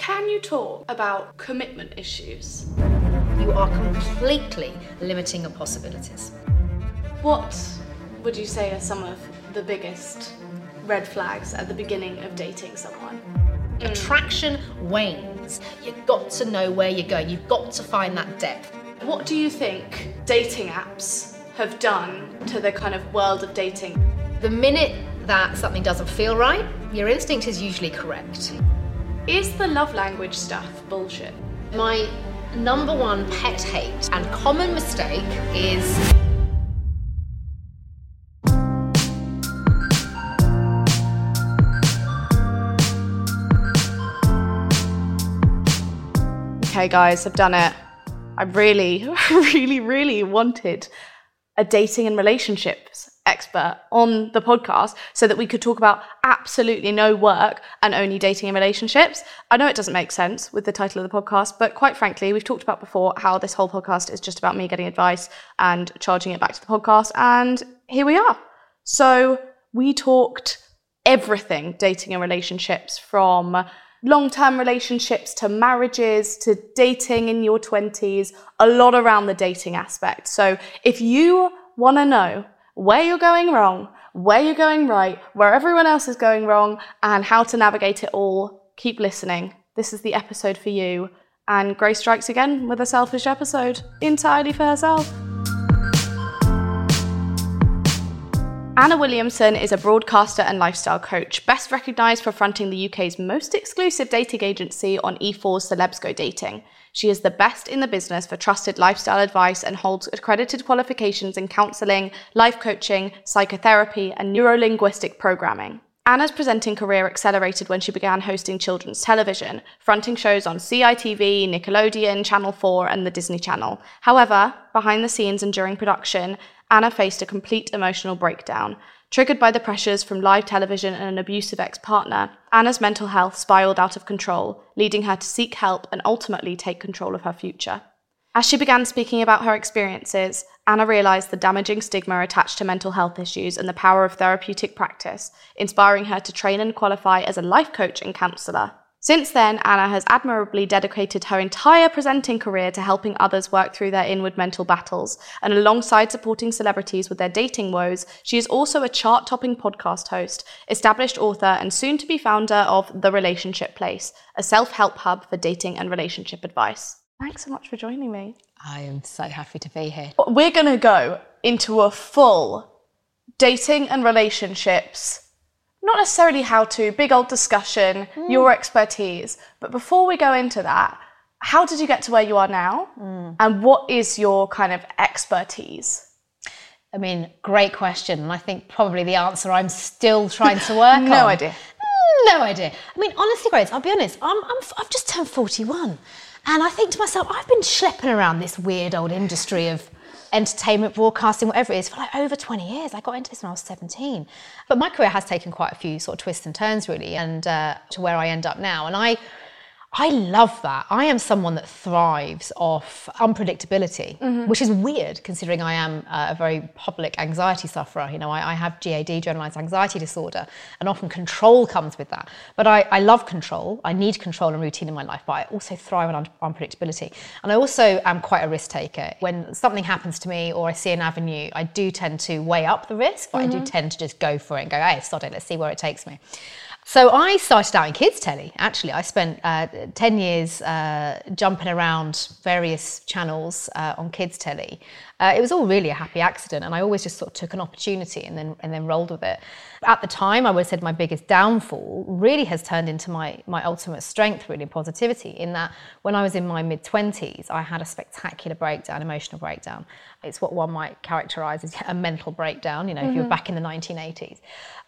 Can you talk about commitment issues? You are completely limiting your possibilities. What would you say are some of the biggest red flags at the beginning of dating someone? Mm. Attraction wanes. You've got to know where you're going. You've got to find that depth. What do you think dating apps have done to the kind of world of dating? The minute that something doesn't feel right, your instinct is usually correct. Is the love language stuff bullshit? My number one pet hate and common mistake is Okay, guys, I've done it. I really, really, really wanted a dating and relationships expert on the podcast so that we could talk about absolutely no work and only dating and relationships. I know it doesn't make sense with the title of the podcast, but quite frankly, we've talked about before how this whole podcast is just about me getting advice and charging it back to the podcast. And here we are. So we talked everything dating and relationships from long term relationships to marriages to dating in your 20s, a lot around the dating aspect. So if you want to know where you're going wrong, where you're going right, where everyone else is going wrong, and how to navigate it all, keep listening. This is the episode for you. And Grace strikes again with a selfish episode entirely for herself. Anna Williamson is a broadcaster and lifestyle coach, best recognised for fronting the UK's most exclusive dating agency on E4's Celebs Go Dating. She is the best in the business for trusted lifestyle advice and holds accredited qualifications in counselling, life coaching, psychotherapy, and neurolinguistic programming. Anna's presenting career accelerated when she began hosting children's television, fronting shows on CITV, Nickelodeon, Channel 4, and the Disney Channel. However, behind the scenes and during production, Anna faced a complete emotional breakdown. Triggered by the pressures from live television and an abusive ex partner, Anna's mental health spiraled out of control, leading her to seek help and ultimately take control of her future. As she began speaking about her experiences, Anna realized the damaging stigma attached to mental health issues and the power of therapeutic practice, inspiring her to train and qualify as a life coach and counselor. Since then, Anna has admirably dedicated her entire presenting career to helping others work through their inward mental battles. And alongside supporting celebrities with their dating woes, she is also a chart topping podcast host, established author, and soon to be founder of The Relationship Place, a self help hub for dating and relationship advice. Thanks so much for joining me. I am so happy to be here. We're going to go into a full dating and relationships not necessarily how to, big old discussion, mm. your expertise. But before we go into that, how did you get to where you are now? Mm. And what is your kind of expertise? I mean, great question. And I think probably the answer I'm still trying to work on. no on. idea. No idea. I mean, honestly, Grace, I'll be honest, I'm, I'm, I've just turned 41. And I think to myself, I've been schlepping around this weird old industry of entertainment, broadcasting, whatever it is, for like over 20 years. I got into this when I was 17. But my career has taken quite a few sort of twists and turns, really, and uh, to where I end up now. And I, I love that. I am someone that thrives off unpredictability, mm-hmm. which is weird considering I am uh, a very public anxiety sufferer. You know, I, I, have GAD, generalized anxiety disorder, and often control comes with that. But I, I, love control. I need control and routine in my life, but I also thrive on un- unpredictability. And I also am quite a risk taker. When something happens to me or I see an avenue, I do tend to weigh up the risk, but mm-hmm. I do mm-hmm. tend to just go for it and go, hey, sod it, let's see where it takes me. So I started out in kids telly. Actually, I spent uh, ten years uh, jumping around various channels uh, on kids telly, Uh, it was all really a happy accident, and I always just sort of took an opportunity and then and then rolled with it. At the time, I would have said my biggest downfall really has turned into my my ultimate strength, really positivity. In that, when I was in my mid twenties, I had a spectacular breakdown, emotional breakdown. It's what one might characterise as a mental breakdown. You know, mm-hmm. if you're back in the 1980s,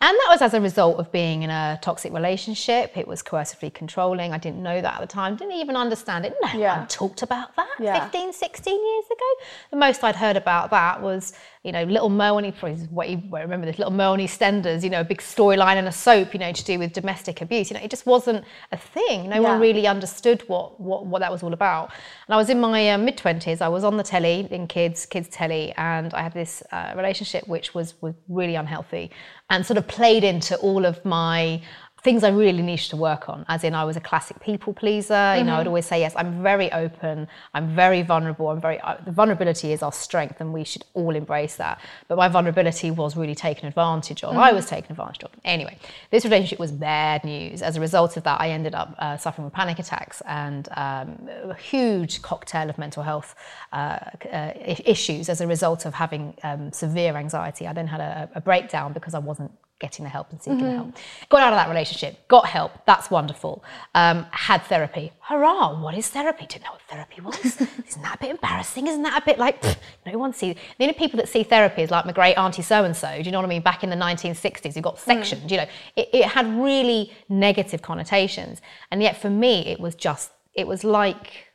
and that was as a result of being in a toxic relationship. It was coercively controlling. I didn't know that at the time. Didn't even understand it. No yeah. one talked about that yeah. 15, 16 years ago. The most I'd heard about that was you know, little Moany, what you remember this, little Mo in EastEnders, you know, a big storyline in a soap, you know, to do with domestic abuse. You know, it just wasn't a thing. No yeah. one really understood what, what, what that was all about. And I was in my uh, mid 20s, I was on the telly, in kids, kids telly, and I had this uh, relationship which was, was really unhealthy and sort of played into all of my things I really needed to work on, as in I was a classic people pleaser. Mm-hmm. You know, I'd mm-hmm. always say, yes, I'm very open, I'm very vulnerable, I'm very, uh, the vulnerability is our strength and we should all embrace that. But my vulnerability was really taken advantage of. Mm-hmm. I was taken advantage of. Anyway, this relationship was bad news. As a result of that, I ended up uh, suffering with panic attacks and um, a huge cocktail of mental health uh, uh, issues as a result of having um, severe anxiety. I then had a, a breakdown because I wasn't getting the help and seeking mm-hmm. the help. Got out of that relationship, got help, that's wonderful. Um, had therapy. Hurrah, what is therapy? Didn't know what therapy was. Isn't that a bit embarrassing? Isn't that a bit like, pff, no one sees. The only people that see therapy is like my great auntie so and so, do you know what I mean? Back in the 1960s, you got sectioned, mm. you know. It, it had really negative connotations. And yet for me, it was just, it was like,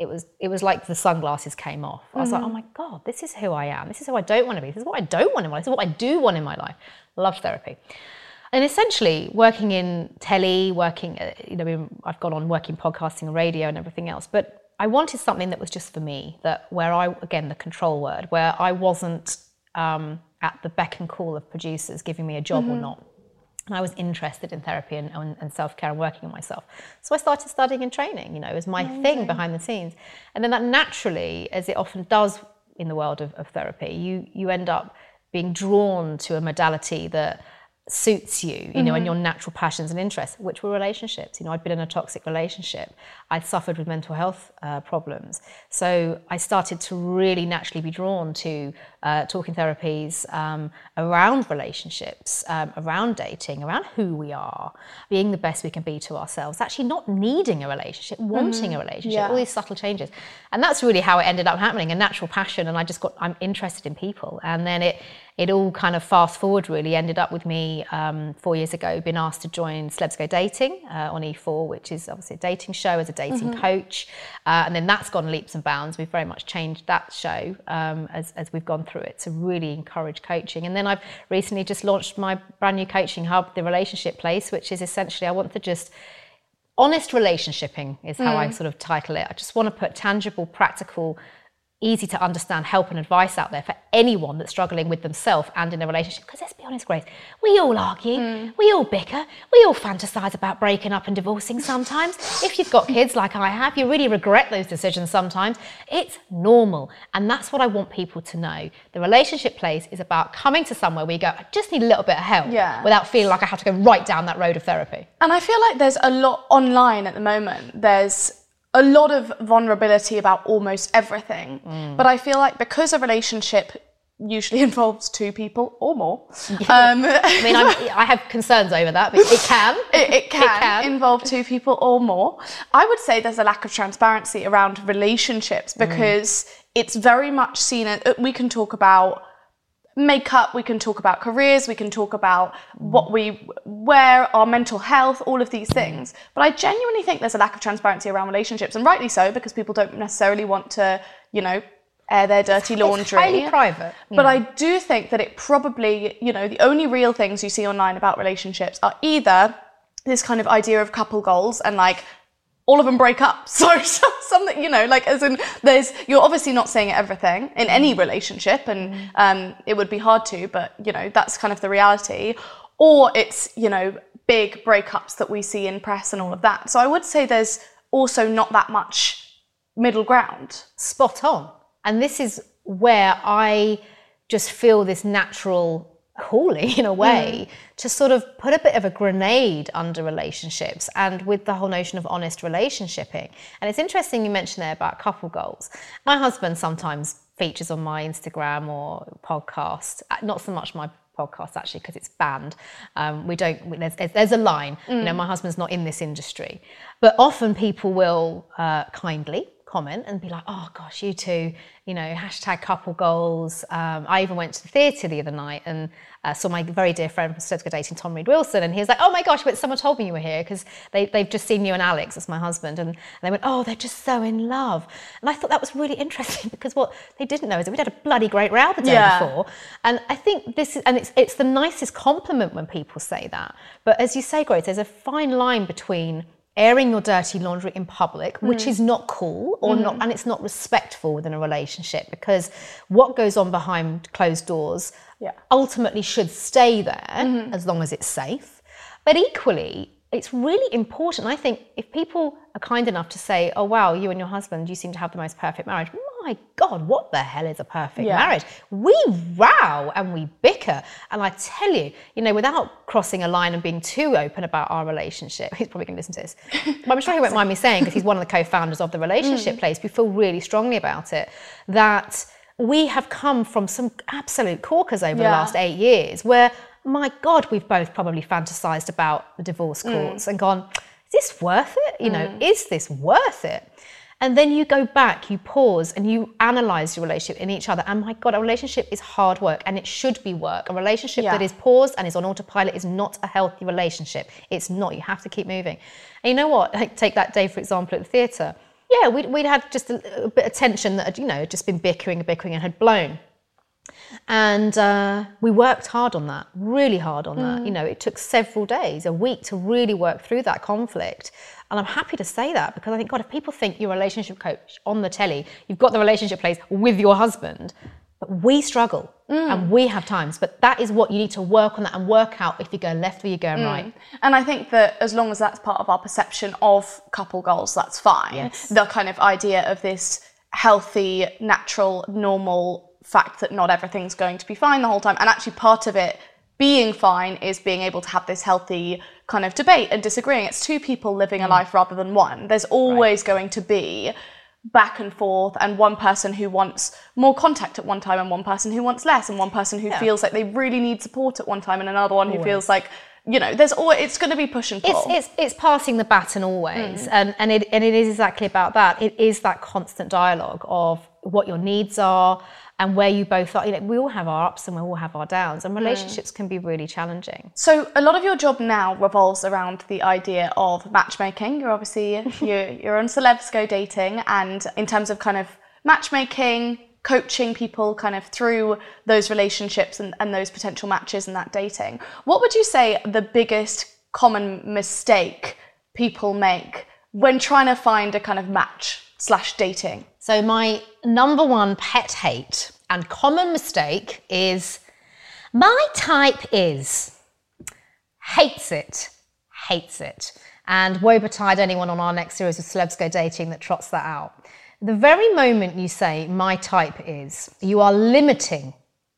it was it was like the sunglasses came off. I was mm like, oh my god, this is who I am. This is who I don't want to be. This is what I don't want in my life. This is what I do want in my life. Loved therapy. And essentially, working in telly, working, uh, you know, I've gone on working podcasting and radio and everything else, but I wanted something that was just for me, that where I, again, the control word, where I wasn't um, at the beck and call of producers giving me a job mm-hmm. or not. And I was interested in therapy and, and, and self care and working on myself. So I started studying and training, you know, as my Amazing. thing behind the scenes. And then that naturally, as it often does in the world of, of therapy, you, you end up being drawn to a modality that suits you, you mm-hmm. know, and your natural passions and interests, which were relationships. You know, I'd been in a toxic relationship. I'd suffered with mental health uh, problems. So I started to really naturally be drawn to uh, talking therapies um, around relationships, um, around dating, around who we are, being the best we can be to ourselves, actually not needing a relationship, wanting mm-hmm. a relationship, yeah. all these subtle changes. And that's really how it ended up happening, a natural passion. And I just got, I'm interested in people. And then it, it all kind of fast forward really ended up with me um, four years ago being asked to join Celebs Go Dating uh, on E4, which is obviously a dating show as a dating mm-hmm. coach. Uh, and then that's gone leaps and bounds. We've very much changed that show um, as, as we've gone through it to really encourage coaching. And then I've recently just launched my brand new coaching hub, The Relationship Place, which is essentially I want to just honest relationshiping is how mm. I sort of title it. I just want to put tangible, practical easy to understand help and advice out there for anyone that's struggling with themselves and in a relationship. Because let's be honest, Grace, we all argue, mm. we all bicker, we all fantasize about breaking up and divorcing sometimes. if you've got kids like I have, you really regret those decisions sometimes. It's normal. And that's what I want people to know. The relationship place is about coming to somewhere where you go, I just need a little bit of help yeah. without feeling like I have to go right down that road of therapy. And I feel like there's a lot online at the moment. There's a lot of vulnerability about almost everything. Mm. But I feel like because a relationship usually involves two people or more. Um, I mean, I'm, i have concerns over that, but it can. It, it, can it, can involve two people or more. I would say there's a lack of transparency around relationships mm. because mm. it's very much seen as we can talk about makeup, we can talk about careers, we can talk about what we wear, our mental health, all of these things. But I genuinely think there's a lack of transparency around relationships, and rightly so, because people don't necessarily want to, you know, air their dirty laundry. It's highly private. But I do think that it probably, you know, the only real things you see online about relationships are either this kind of idea of couple goals and like all of them break up. So, so something, you know, like as in there's, you're obviously not saying everything in any mm. relationship and mm. um, it would be hard to, but you know, that's kind of the reality. Or it's, you know, big breakups that we see in press and all of that. So I would say there's also not that much middle ground. Spot on. And this is where I just feel this natural calling in a way mm. to sort of put a bit of a grenade under relationships and with the whole notion of honest relationshiping. And it's interesting you mentioned there about couple goals. My husband sometimes features on my Instagram or podcast. Uh, Not so much my podcast actually because it's banned. Um, we don't. we- There's, there's, a line. You know, my husband's not in this industry, but often people will uh, kindly comment and be like, "Oh gosh, you two, you know, hashtag couple goals." Um, I even went to the theatre the other night and uh, saw my very dear friend from Stoke Dating, Tom Read Wilson, and he was like, "Oh my gosh, but someone told me you were here because they, they've just seen you and Alex, that's my husband, and, and they went, oh, they're just so in love." And I thought that was really interesting because what they didn't know is that we'd had a bloody great row the day Yeah. before, and I think this is, and it's it's the nicest compliment when people say that. But as you say, Grace, there's a fine line between airing your dirty laundry in public, which is not cool or not, and it's not respectful within a relationship because what goes on behind closed doors Yeah. ultimately should stay there mm-hmm. as long as it's safe. But equally, it's really important. I think if people are kind enough to say, "Oh wow, you and your husband, you seem to have the most perfect marriage." My God, what the hell is a perfect Yeah. marriage? We row and we bicker, and I tell you, you know, without crossing a line and being too open about our relationship, he's probably going to listen to this. but I'm sure he won't mind me saying because he's one of the co-founders of the mm. relationship place. We feel really strongly about it that we have come from some absolute corkers over the last eight years where my god we've both probably fantasized about the divorce Mm. courts and gone is this worth it? You know is this worth it? And then you go back you pause and you analyze your relationship in each other and my god a relationship is hard work and it should be work. A relationship Yeah. that is paused and is on autopilot is not a healthy relationship. It's not. You have to keep moving. And you know what? Like take that day for example at the theatre yeah we'd, we'd had just a, a bit of tension that had you know just been bickering and bickering and had blown and uh, we worked hard on that, really hard on that. You know, it took several days, a week to really work through that conflict. And I'm happy to say that because I think, God, if people think you're a relationship coach on the telly, you've got the relationship place with your husband, but we struggle and mm. we have times. But that is what you need to work on that and work out if you go left or you're go mm. right. And I think that as long as that's part of our perception of couple goals, that's fine. Yes. The kind of idea of this healthy, natural, normal fact that not everything's going to be fine the whole time. And actually, part of it being fine is being able to have this healthy kind of debate and disagreeing. It's two people living a mm. life rather than one. There's always going to be back and forth and one person who wants more contact at one time and one person who wants less and one person who feels like they really need support at one time and another one who feels like you know there's always it's going to be push and pull It's, it's, it's passing the baton always. Mm. And, and, it, and it is exactly about that. It is that constant dialogue of what your needs are and where you both are. You know, we all have our ups and we all have our downs, and hmm. relationships can be really challenging. So a lot of your job now revolves around the idea of matchmaking. You're obviously you're, you're on Celebs Go Dating, and in terms of kind of matchmaking, coaching people kind of through those relationships and, and those potential matches and that dating. What would you say the biggest common mistake people make when trying to find a kind of match slash dating? So, my number one pet hate and common mistake is my type is hates it, hates it. And woe betide anyone on our next series of Celebs Go Dating that trots that out. The very moment you say my type is, you are limiting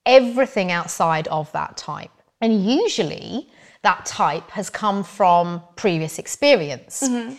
everything outside of that type. And usually that type has come from previous experience. Mm-hmm.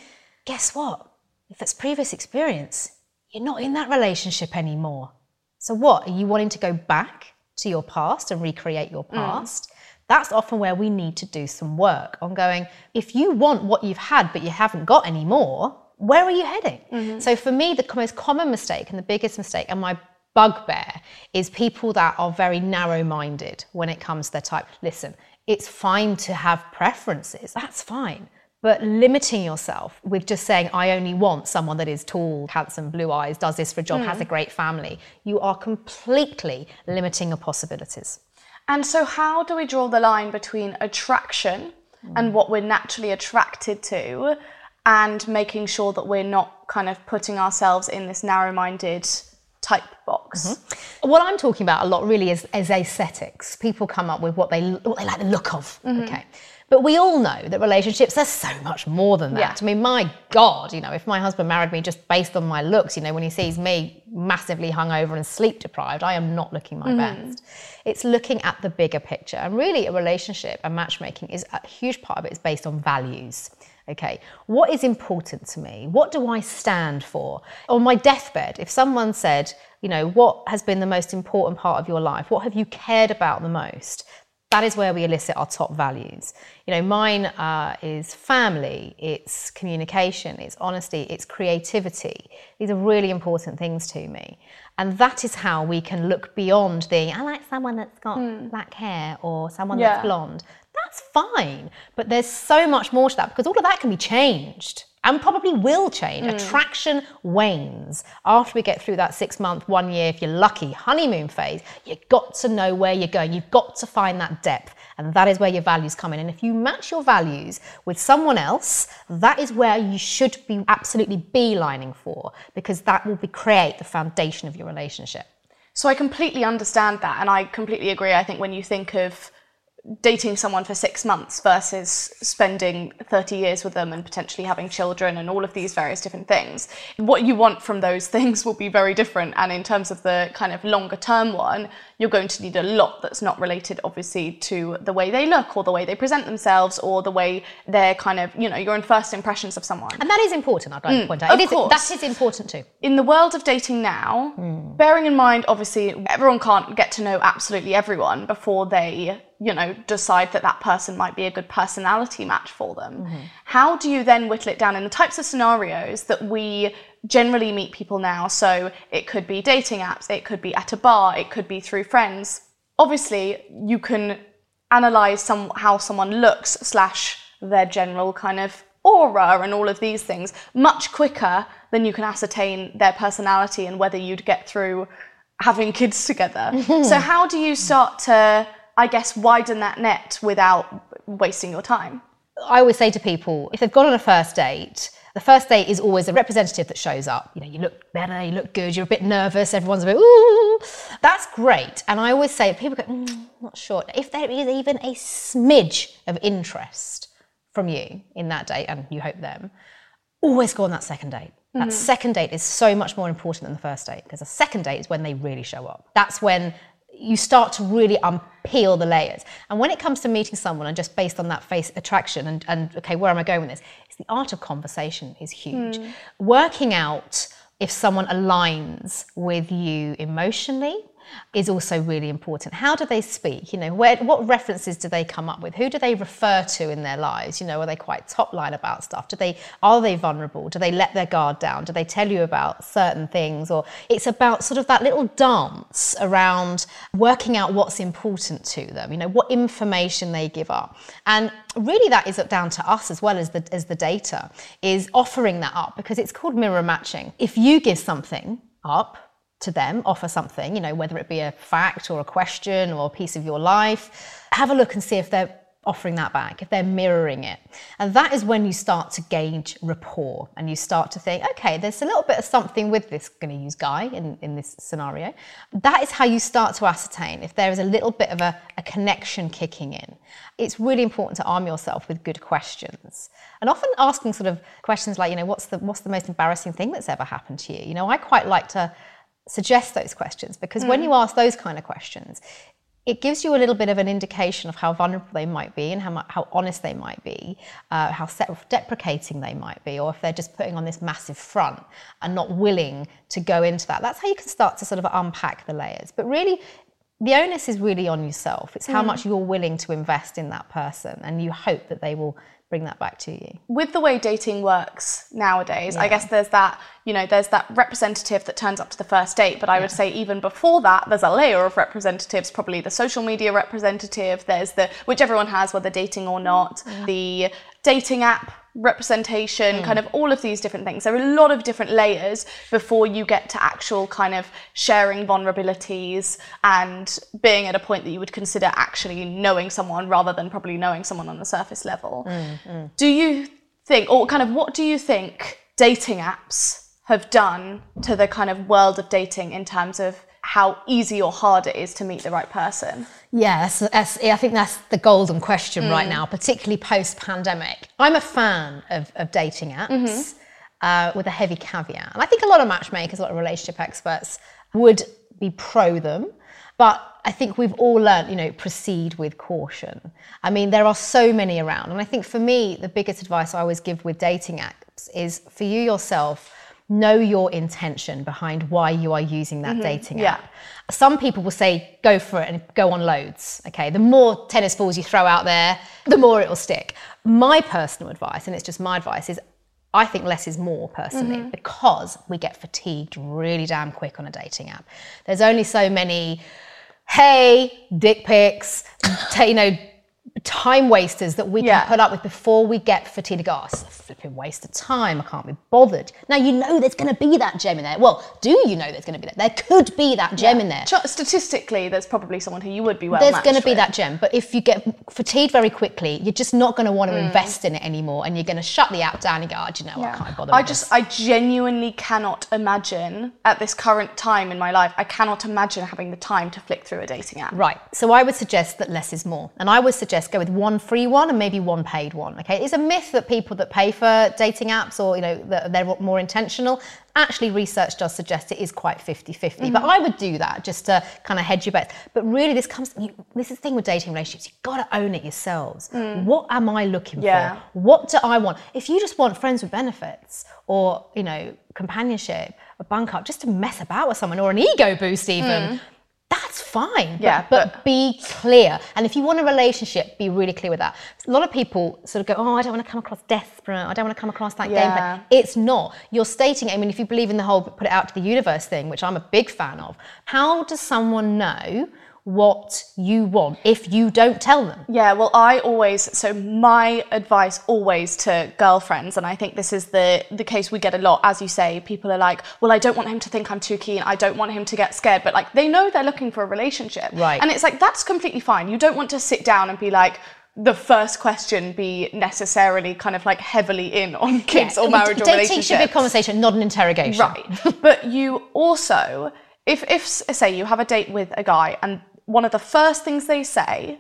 Guess what? If it's previous experience, you're not in that relationship anymore. So, what? Are you wanting to go back to your past and recreate your mm. past? That's often where we need to do some work on going, if you want what you've had but you haven't got anymore, where are you heading? Mm-hmm. So, for me, the most common mistake and the biggest mistake, and my bugbear, is people that are very narrow minded when it comes to their type. Listen, it's fine to have preferences, that's fine. But limiting yourself with just saying, I only want someone that is tall, handsome, blue eyes, does this for a job, has a hmm. great family, you are completely limiting your possibilities. And so, how do we draw the line between attraction and hmm. what we're naturally attracted to, and making sure that we're not kind of putting ourselves in this narrow minded type box? Mm-hmm. What I'm talking about a lot really is, is aesthetics. People come up with what they what they like the look of. Mm-hmm. Okay. But we all know that relationships are so much more than that. Yeah. I mean, my God, you know, if my husband married me just based on my looks, you know, when he sees me massively hungover and sleep deprived, I am not looking my mm. best. It's looking at the bigger picture. And really, a relationship and matchmaking is a huge part of it is based on values. Okay, what is important to me? What do I stand for? On my deathbed, if someone said, you know, what has been the most important part of your life? What have you cared about the most? That is where we elicit our top values. You know, mine uh, is family, it's communication, it's honesty, it's creativity. These are really important things to me. And that is how we can look beyond the, I like someone that's got mm. black hair or someone yeah. that's blonde that's fine. But there's so much more to that because all of that can be changed and probably will change. Mm. Attraction wanes after we get through that six month, one year, if you're lucky, honeymoon phase. You've got to know where you're going. You've got to find that depth. And that is where your values come in. And if you match your values with someone else, that is where you should be absolutely beelining for because that will be, create the foundation of your relationship. So I completely understand that. And I completely agree. I think when you think of dating someone for six months versus spending 30 years with them and potentially having children and all of these various different things. What you want from those things will be very different. And in terms of the kind of longer term one, you're going to need a lot that's not related, obviously, to the way they look or the way they present themselves or the way they're kind of, you know, your first impressions of someone. And that is important, I'd like mm, to point out. Of it is, course. That is important too. In the world of dating now, mm. bearing in mind, obviously, everyone can't get to know absolutely everyone before they you know, decide that that person might be a good personality match for them. Mm-hmm. How do you then whittle it down in the types of scenarios that we generally meet people now? So it could be dating apps, it could be at a bar, it could be through friends. Obviously, you can analyze some how someone looks slash their general kind of aura and all of these things much quicker than you can ascertain their personality and whether you'd get through having kids together. so how do you start to I guess, widen that net without wasting your time? I always say to people, if they've gone on a first date, the first date is always a representative that shows up. You know, you look better, you look good, you're a bit nervous, everyone's a bit, ooh. That's great. And I always say, people go, mm, not sure. If there is even a smidge of interest from you in that date, and you hope them, always go on that second date. That mm-hmm. second date is so much more important than the first date because the second date is when they really show up. That's when you start to really unpeel the layers. And when it comes to meeting someone and just based on that face attraction and, and okay, where am I going with this? It's the art of conversation is huge. Mm. Working out if someone aligns with you emotionally, is also really important. How do they speak? You know, where, what references do they come up with? Who do they refer to in their lives? You know, are they quite top line about stuff? Do they are they vulnerable? Do they let their guard down? Do they tell you about certain things? Or it's about sort of that little dance around working out what's important to them. You know, what information they give up, and really that is down to us as well as the as the data is offering that up because it's called mirror matching. If you give something up to them, offer something, you know, whether it be a fact or a question or a piece of your life, have a look and see if they're offering that back, if they're mirroring it. And that is when you start to gauge rapport and you start to think, okay, there's a little bit of something with this, going to use Guy in, in this scenario. That is how you start to ascertain if there is a little bit of a, a connection kicking in. It's really important to arm yourself with good questions. And often asking sort of questions like, you know, what's the, what's the most embarrassing thing that's ever happened to you? You know, I quite like to suggest those questions because mm. when you ask those kind of questions, it gives you a little bit of an indication of how vulnerable they might be and how, how honest they might be, uh, how self deprecating they might be, or if they're just putting on this massive front and not willing to go into that. That's how you can start to sort of unpack the layers. But really, the onus is really on yourself. It's how mm. much you're willing to invest in that person, and you hope that they will bring that back to you. With the way dating works nowadays, yeah. I guess there's that, you know, there's that representative that turns up to the first date, but I yeah. would say even before that, there's a layer of representatives, probably the social media representative, there's the, which everyone has, whether dating or not, yeah. the dating app representation, mm. kind of all of these different things. There are a lot of different layers before you get to actual kind of sharing vulnerabilities and being at a point that you would consider actually knowing someone rather than probably knowing someone on the surface level. Mm, mm. Do you think, or kind of what do you think dating apps have done to the kind of world of dating in terms of how easy or hard it is to meet the right person? Yes, I think that's the golden question mm. right now, particularly post pandemic. I'm a fan of, of dating apps mm-hmm. uh, with a heavy caveat. And I think a lot of matchmakers, a lot of relationship experts would be pro them. But I think we've all learned, you know, proceed with caution. I mean, there are so many around. And I think for me, the biggest advice I always give with dating apps is for you yourself, know your intention behind why you are using that mm-hmm. dating yeah. app. Some people will say, go for it and go on loads. Okay. The more tennis balls you throw out there, the more it will stick. My personal advice, and it's just my advice, is I think less is more personally mm-hmm. because we get fatigued really damn quick on a dating app. There's only so many, hey, dick pics, t- you know, time wasters that we Yeah. can put up with before we get fatigued. Oh, it's a flipping waste of time. I can't be bothered. Now you know there's going to be that gem in there. Well, do you know there's going to be that? There could be that gem in there. Statistically, there's probably someone who you would be well There's going to be that gem, but if you get fatigued very quickly, you're just not going to want to hmm. invest in it anymore, and you're going to shut the app down and go, oh, do you know what? I can't bother. I just, this." I genuinely cannot imagine at this current time in my life, I cannot imagine having the time to flick through a dating app. Right. So I would suggest that less is more. And I would suggest go with one free one and maybe one paid one. Okay. It's a myth that people that pay for dating apps or, you know, that they're more intentional. Actually, research does suggest it is quite 50 50. But mm-hmm. I would do that just to kind of hedge your bets. But really, this comes, you, this is the thing with dating relationships. You've got to own it yourselves. Mm. What am I looking Yeah. for? What do I want? If you just want friends with benefits or, you know, companionship, a bunk up, just to mess about with someone or an ego boost even, mm. That's fine. Yeah, but, but- be clear. And if you want a relationship, be really clear with that. A lot of people sort of go, oh, I don't want to come across desperate. I don't want to come across that Yeah. gameplay. It's not. You're stating, I mean, if you believe in the whole put it out to the universe thing, which I'm a big fan of, how does someone know what you want if you don't tell them? Yeah, well, I always so my advice always to girlfriends, and I think this is the the case we get a lot. As you say, people are like, "Well, I don't want him to think I'm too keen. I don't want him to get scared." But like, they know they're looking for a relationship, Right. And it's like that's completely fine. You don't want to sit down and be like. The first question be necessarily kind of like heavily in on kids or marriage or Dating relationships. should be a conversation, not an interrogation. Right. but you also, if, if, say, you have a date with a guy and one of the first things they say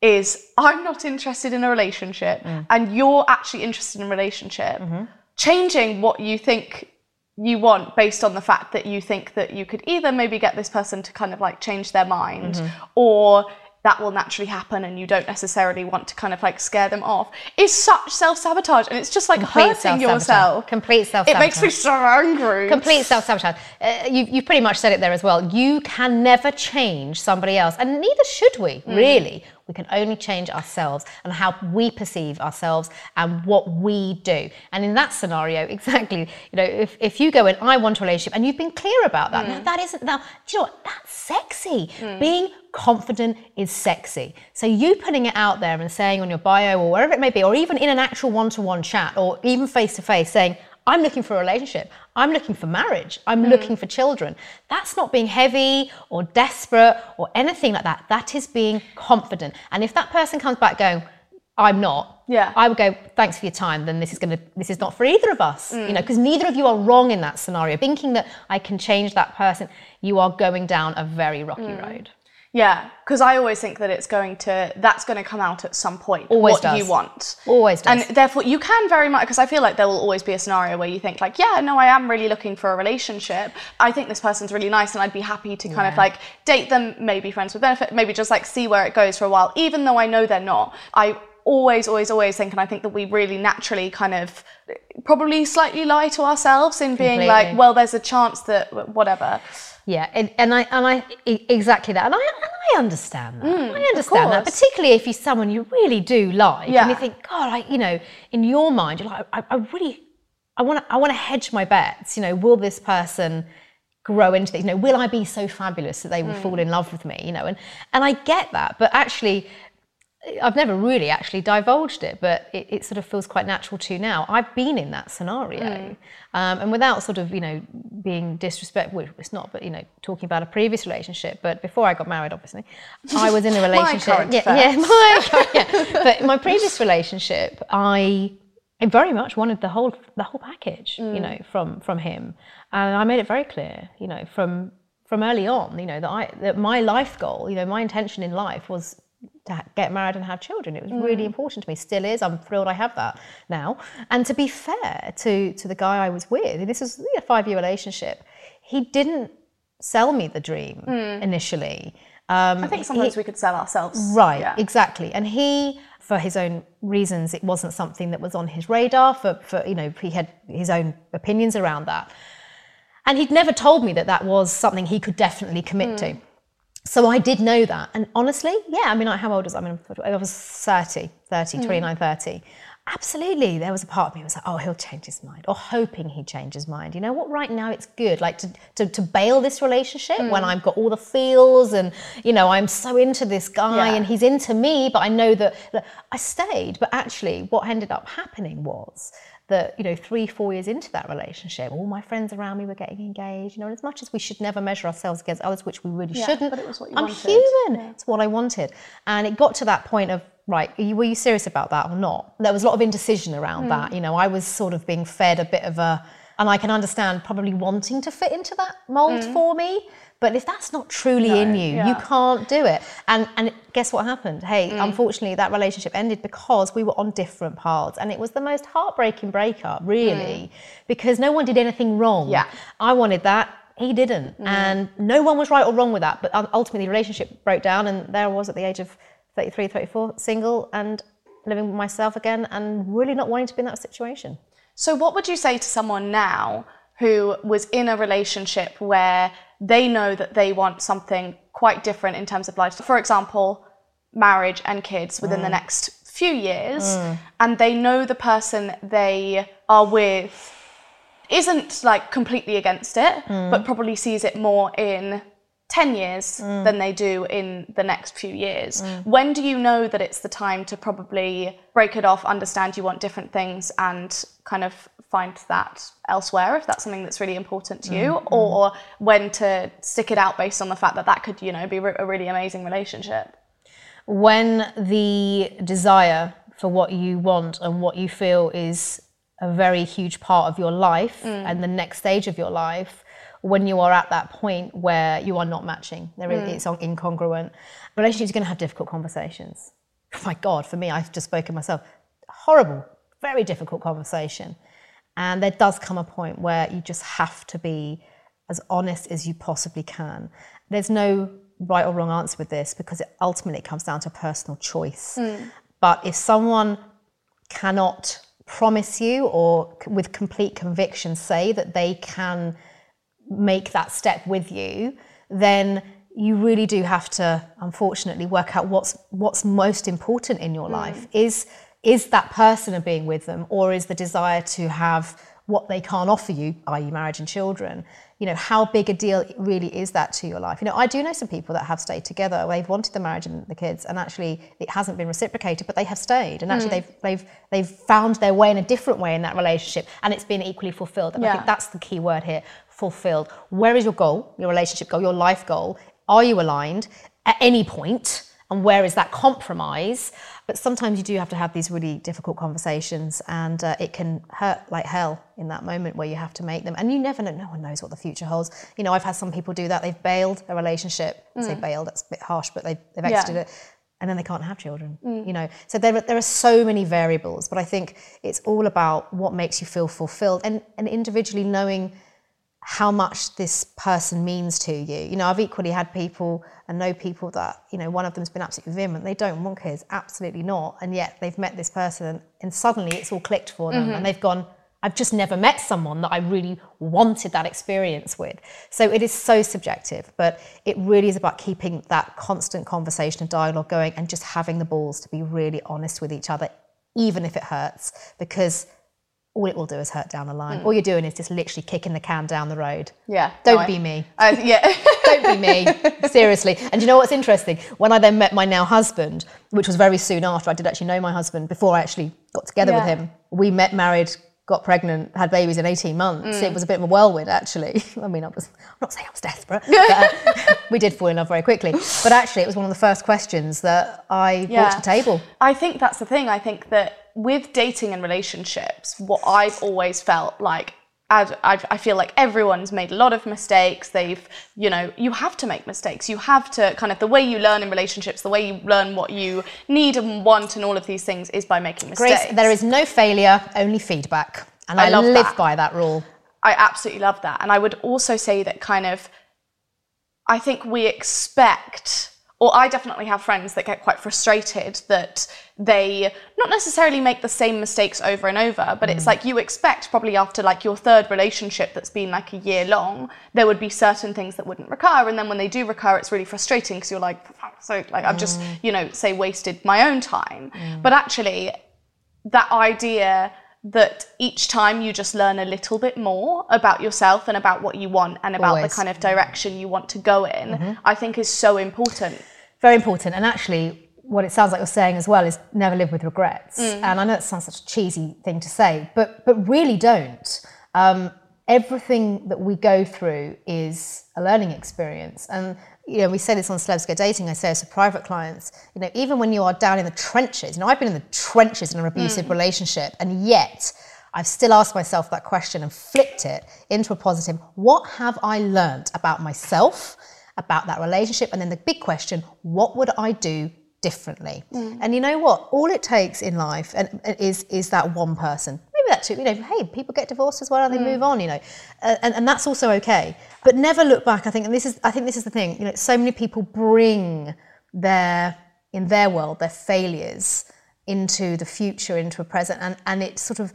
is, I'm not interested in a relationship, mm. and you're actually interested in a relationship, mm-hmm. changing what you think you want based on the fact that you think that you could either maybe get this person to kind of like change their mind mm-hmm. or that will naturally happen and you don't necessarily want to kind of like scare them off is such self-sabotage and it's just like Complete hurting self-sabotage. yourself Complete self-sabotage. It makes me so angry Complete self sabotage. Uh, you, you've pretty much said it there as well. You can never change somebody else, and neither should we, really. We can only change ourselves and how we perceive ourselves and what we do. And in that scenario, exactly, you know, if, if you go in, I want a relationship, and you've been clear about that, now that isn't, now, do you know what? That's sexy. Mm. Being confident is sexy. So you putting it out there and saying on your bio or wherever it may be, or even in an actual one to one chat or even face to face, saying, I'm looking for a relationship. I'm looking for marriage. I'm mm. looking for children. That's not being heavy or desperate or anything like that. That is being confident. And if that person comes back going, I'm not, Yeah. I would go, thanks for your time. Then this is gonna this is not for either of us. You know, mm. because neither of you are wrong in that scenario. Thinking that I can change that person, you are going down a very rocky mm. road. Yeah, because I always think that it's going to that's going to come out at some point. Always what does. you want. Always does. And therefore, you can very much because I feel like there will always be a scenario where you think like, yeah, no, I am really looking for a relationship. I think this person's really nice, and I'd be happy to kind of like date them, maybe friends with benefit, maybe just like see where it goes for a while, even though I know they're not. I always, always, always think, and I think that we really naturally kind of probably slightly lie to ourselves in being like, well, there's a chance that whatever. Yeah, and, and I and I exactly that, and I and I understand that. Mm, I understand that, particularly if he's someone you really do like, and you think, God, I you know, in your mind, you're like, I, I really, I want to, I want to hedge my bets. You know, will this person grow into this? You know, will I be so fabulous that they will fall mm. in love with me? You know, and and I get that, but actually. I've never really actually divulged it, but it, it sort of feels quite natural to now. I've been in that scenario, um, and without sort of you know being disrespectful, well, it's not, but you know talking about a previous relationship. But before I got married, obviously, I was in a relationship. current yeah, yeah, my yeah. But my previous relationship, I I very much wanted the whole the whole package, you know, from from him, and I made it very clear, you know, from from early on, you know, that I that my life goal, you know, my intention in life was to get married and have children. It was really mm. important to me. Still is. I'm thrilled I have that now. And to be fair to to the guy I was with, this was a five year relationship. He didn't sell me the dream mm. initially. Um, I think sometimes we could sell ourselves. Right, Yeah. exactly. And he, for his own reasons, it wasn't something that was on his radar. For, for you know, he had his own opinions around that, and he'd never told me that that was something he could definitely commit to. Mm. So I did know that, and honestly, yeah. I mean, like, how old was I? I mean, I was 30, 30, mm. 29, 30. Absolutely, there was a part of me was like, oh, he'll change his mind, or hoping he'd change his mind. You know what? Right now, it's good. Like to to, to bail this relationship when mm. I've got all the feels, and you know, I'm so into this guy, Yeah. and he's into me. But I know that, that I stayed. But actually, what ended up happening was that you know, three, four years into that relationship, all my friends around me were getting engaged. You know, and as much as we should never measure ourselves against others, which we really Yeah, shouldn't, but it was what you I'm wanted. human. It's what I wanted. And it got to that point of, right, you, were you serious about that or not? There was a lot of indecision around Hmm. that. You know, I was sort of being fed a bit of a, and I can understand probably wanting to fit into that mold for me. But if that's not truly in you, you Hmm. can't do it. And and guess what happened? Hey, Hmm. unfortunately, that relationship ended because we were on different paths, and it was the most heartbreaking breakup, really, because no one did anything wrong. Yeah. I wanted that. He didn't. And no one was right or wrong with that. But ultimately, the relationship broke down. And there I was at the age of 33, 34, single and living with myself again and really not wanting to be in that situation. So, what would you say to someone now who was in a relationship where they know that they want something quite different in terms of life? For example, marriage and kids within the mm. next few years, mm. and they know the person they are with isn't like completely against it, mm. but probably sees it more in 10 years than they do in the next few years. When do you know that it's the time to probably break it off, understand you want different things, and kind of find that elsewhere if that's something that's really important to you, mm-hmm. or when to stick it out based on the fact that that could, you know, be a really amazing relationship? when the desire for what you want and what you feel is a very huge part of your life mm. and the next stage of your life, when you are at that point where you are not matching, there is, mm. it's incongruent. Relationships are going to have difficult conversations. Oh my God, for me, I've just spoken myself. Horrible, very difficult conversation. And there does come a point where you just have to be as honest as you possibly can. There's no right or wrong answer with this because it ultimately comes down to personal choice. Hmm. But if someone cannot promise you or c- with complete conviction say that they can make that step with you, then you really do have to unfortunately work out what's what's most important in your hmm. life. Is is that person of being with them or is the desire to have what they can't offer you, i.e. marriage and children, you know, how big a deal really is that to your life? You know, I do know some people that have stayed together. They've wanted the marriage and the kids, and actually it hasn't been reciprocated, but they have stayed, and actually mm. they've they've they've found their way in a different way in that relationship, and it's been equally fulfilled. And I think that's the key word here: fulfilled. Where is your goal? Your relationship goal? Your life goal? Are you aligned at any point? And where is that compromise? But sometimes you do have to have these really difficult conversations, and uh, it can hurt like hell in that moment where you have to make them. And you never know; no one knows what the future holds. You know, I've had some people do that. They've bailed a relationship. I say bailed. That's a bit harsh, but they, they've Yeah. exited it, and then they can't have children. You know, so there there are so many variables. But I think it's all about what makes you feel fulfilled, and and individually knowing how much this person means to you. You know, I've equally had people and know people that, you know, one of them's been absolutely vehement. They don't want kids, absolutely not. And yet they've met this person and suddenly it's all clicked for them and mm-hmm. they've gone, I've just never met someone that I really wanted that experience with. So it is so subjective, but it really is about keeping that constant conversation and dialogue going and just having the balls to be really honest with each other, even if it hurts, because all it will do is hurt down the line. Hmm. All you're doing is just literally kicking the can down the road. Yeah. Don't no, I- be me. I, yeah. Don't be me. Seriously. And you know what's interesting? When I then met my now husband, which was very soon after I did actually know my husband, before I actually got together Yeah. with him, we met, married, got pregnant, had babies in 18 months. It was a bit of a whirlwind, actually. I mean, I was, I'm not saying I was desperate, but uh, we did fall in love very quickly. But actually, it was one of the first questions that I brought to the table. I think that's the thing. I think that with dating and relationships, what I've always felt like, I, I feel like everyone's made a lot of mistakes. They've, you know, you have to make mistakes. You have to kind of the way you learn in relationships, the way you learn what you need and want, and all of these things is by making mistakes. Grace, there is no failure, only feedback. And I I, love live that. by that rule. I absolutely love that. And I would also say that kind of I think we expect or I definitely have friends that get quite frustrated that they not necessarily make the same mistakes over and over, but mm. it's like you expect probably after like your third relationship that's been like a year long, there would be certain things that wouldn't recur, and then when they do recur, it's really frustrating because you're like, so like I've just mm. you know say wasted my own time, mm. but actually that idea that each time you just learn a little bit more about yourself and about what you want and about Always. the kind of direction you want to go in, mm-hmm. I think is so important. Very important. And actually, what it sounds like you're saying as well is never live with regrets. Mm. And I know it sounds such a cheesy thing to say, but but really don't. Um, everything that we go through is a learning experience. And you know, we say this on Celebs Go Dating, I say this to private clients, you know, even when you are down in the trenches, you know, I've been in the trenches in an abusive mm. relationship, and yet I've still asked myself that question and flipped it into a positive. What have I learned about myself, about that relationship? And then the big question, what would I do differently? Mm. And you know what? All it takes in life and, is, is that one person Maybe that too. You know, hey, people get divorced as well and they mm. move on. You know, uh, and, and that's also okay. But never look back. I think, and this is, I think this is the thing. You know, so many people bring their in their world their failures into the future, into a present, and and it sort of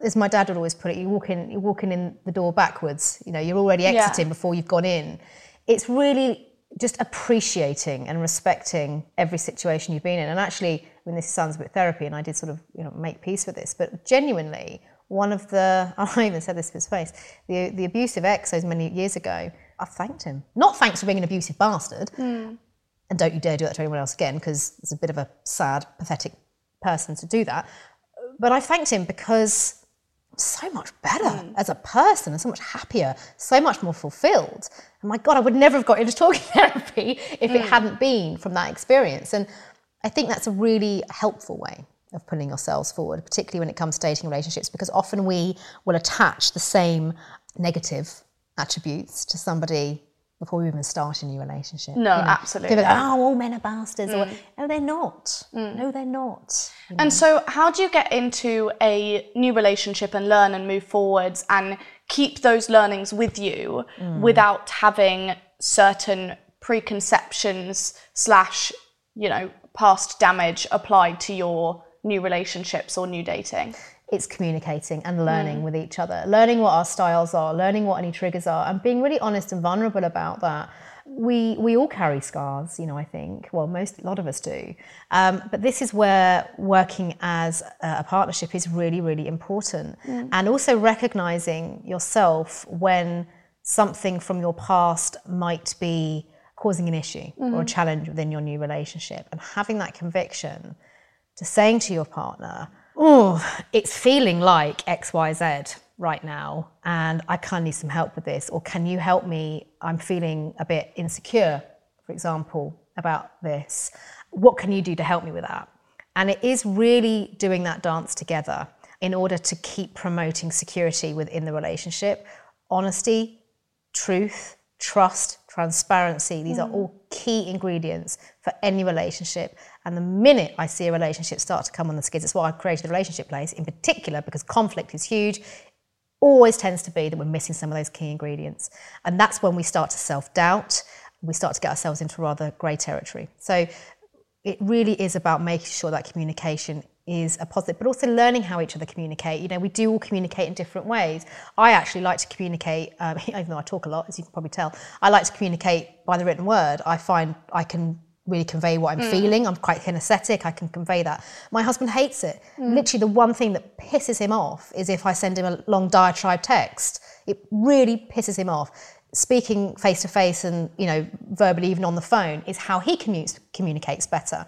as my dad would always put it, you walk in, you're walking in the door backwards. You know, you're already exiting yeah. before you've gone in. It's really just appreciating and respecting every situation you've been in. And actually, I mean, this sounds a bit therapy, and I did sort of you know make peace with this, but genuinely, one of the I even said this to his face, the the abusive ex those many years ago, I thanked him. Not thanks for being an abusive bastard, mm. and don't you dare do that to anyone else again, because it's a bit of a sad, pathetic person to do that. But I thanked him because so much better mm. as a person and so much happier, so much more fulfilled. And my God, I would never have got into talking therapy if mm. it hadn't been from that experience. And I think that's a really helpful way of putting yourselves forward, particularly when it comes to dating relationships, because often we will attach the same negative attributes to somebody before we even start a new relationship. No, you know, absolutely. Go, oh, all men are bastards. Mm. Or, no, they're not. Mm. No, they're not. You know? And so, how do you get into a new relationship and learn and move forwards and keep those learnings with you mm. without having certain preconceptions slash, you know, past damage applied to your new relationships or new dating? It's communicating and learning mm. with each other, learning what our styles are, learning what any triggers are, and being really honest and vulnerable about that. We, we all carry scars, you know, I think. Well, most, a lot of us do. Um, but this is where working as a partnership is really, really important. Mm. And also recognizing yourself when something from your past might be causing an issue mm-hmm. or a mm-hmm. challenge within your new relationship and having that conviction to saying to your partner, oh, it's feeling like XYZ right now and I kind of need some help with this or can you help me? I'm feeling a bit insecure, for example, about this. What can you do to help me with that? And it is really doing that dance together in order to keep promoting security within the relationship, honesty, truth, trust, transparency. These mm. are all key ingredients for any relationship. And the minute I see a relationship start to come on the skids, it's why I created the relationship place in particular because conflict is huge. Always tends to be that we're missing some of those key ingredients. And that's when we start to self doubt. We start to get ourselves into rather grey territory. So it really is about making sure that communication is a positive, but also learning how each other communicate. You know, we do all communicate in different ways. I actually like to communicate, um, even though I talk a lot, as you can probably tell, I like to communicate by the written word. I find I can really convey what I'm mm. feeling. I'm quite kinesthetic. I can convey that. My husband hates it. Mm. Literally, the one thing that pisses him off is if I send him a long diatribe text. It really pisses him off speaking face to face and you know verbally even on the phone is how he commutes, communicates better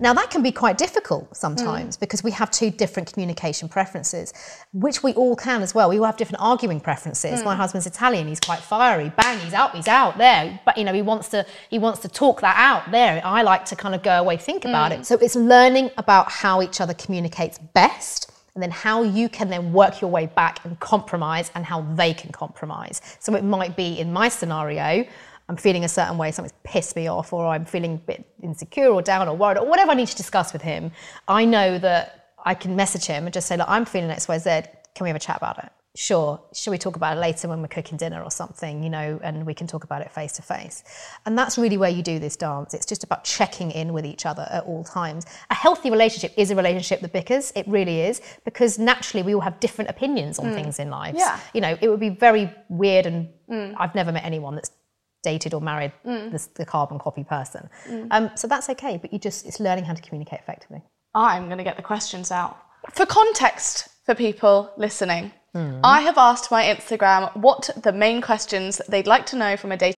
now that can be quite difficult sometimes mm. because we have two different communication preferences which we all can as well we all have different arguing preferences mm. my husband's italian he's quite fiery bang he's out he's out there but you know he wants to he wants to talk that out there i like to kind of go away think about mm. it so it's learning about how each other communicates best and then how you can then work your way back and compromise and how they can compromise. So it might be in my scenario, I'm feeling a certain way, something's pissed me off, or I'm feeling a bit insecure or down or worried, or whatever I need to discuss with him. I know that I can message him and just say, Look, I'm feeling XYZ. Can we have a chat about it? sure, should we talk about it later when we're cooking dinner or something, you know, and we can talk about it face to face. And that's really where you do this dance. It's just about checking in with each other at all times. A healthy relationship is a relationship that bickers, it really is, because naturally we all have different opinions on mm. things in life. Yeah. You know, it would be very weird and mm. I've never met anyone that's dated or married mm. this, the carbon copy person. Mm. Um, so that's okay, but you just, it's learning how to communicate effectively. I'm going to get the questions out. For context for people listening, mm. I have asked my Instagram what the main questions they'd like to know from a dating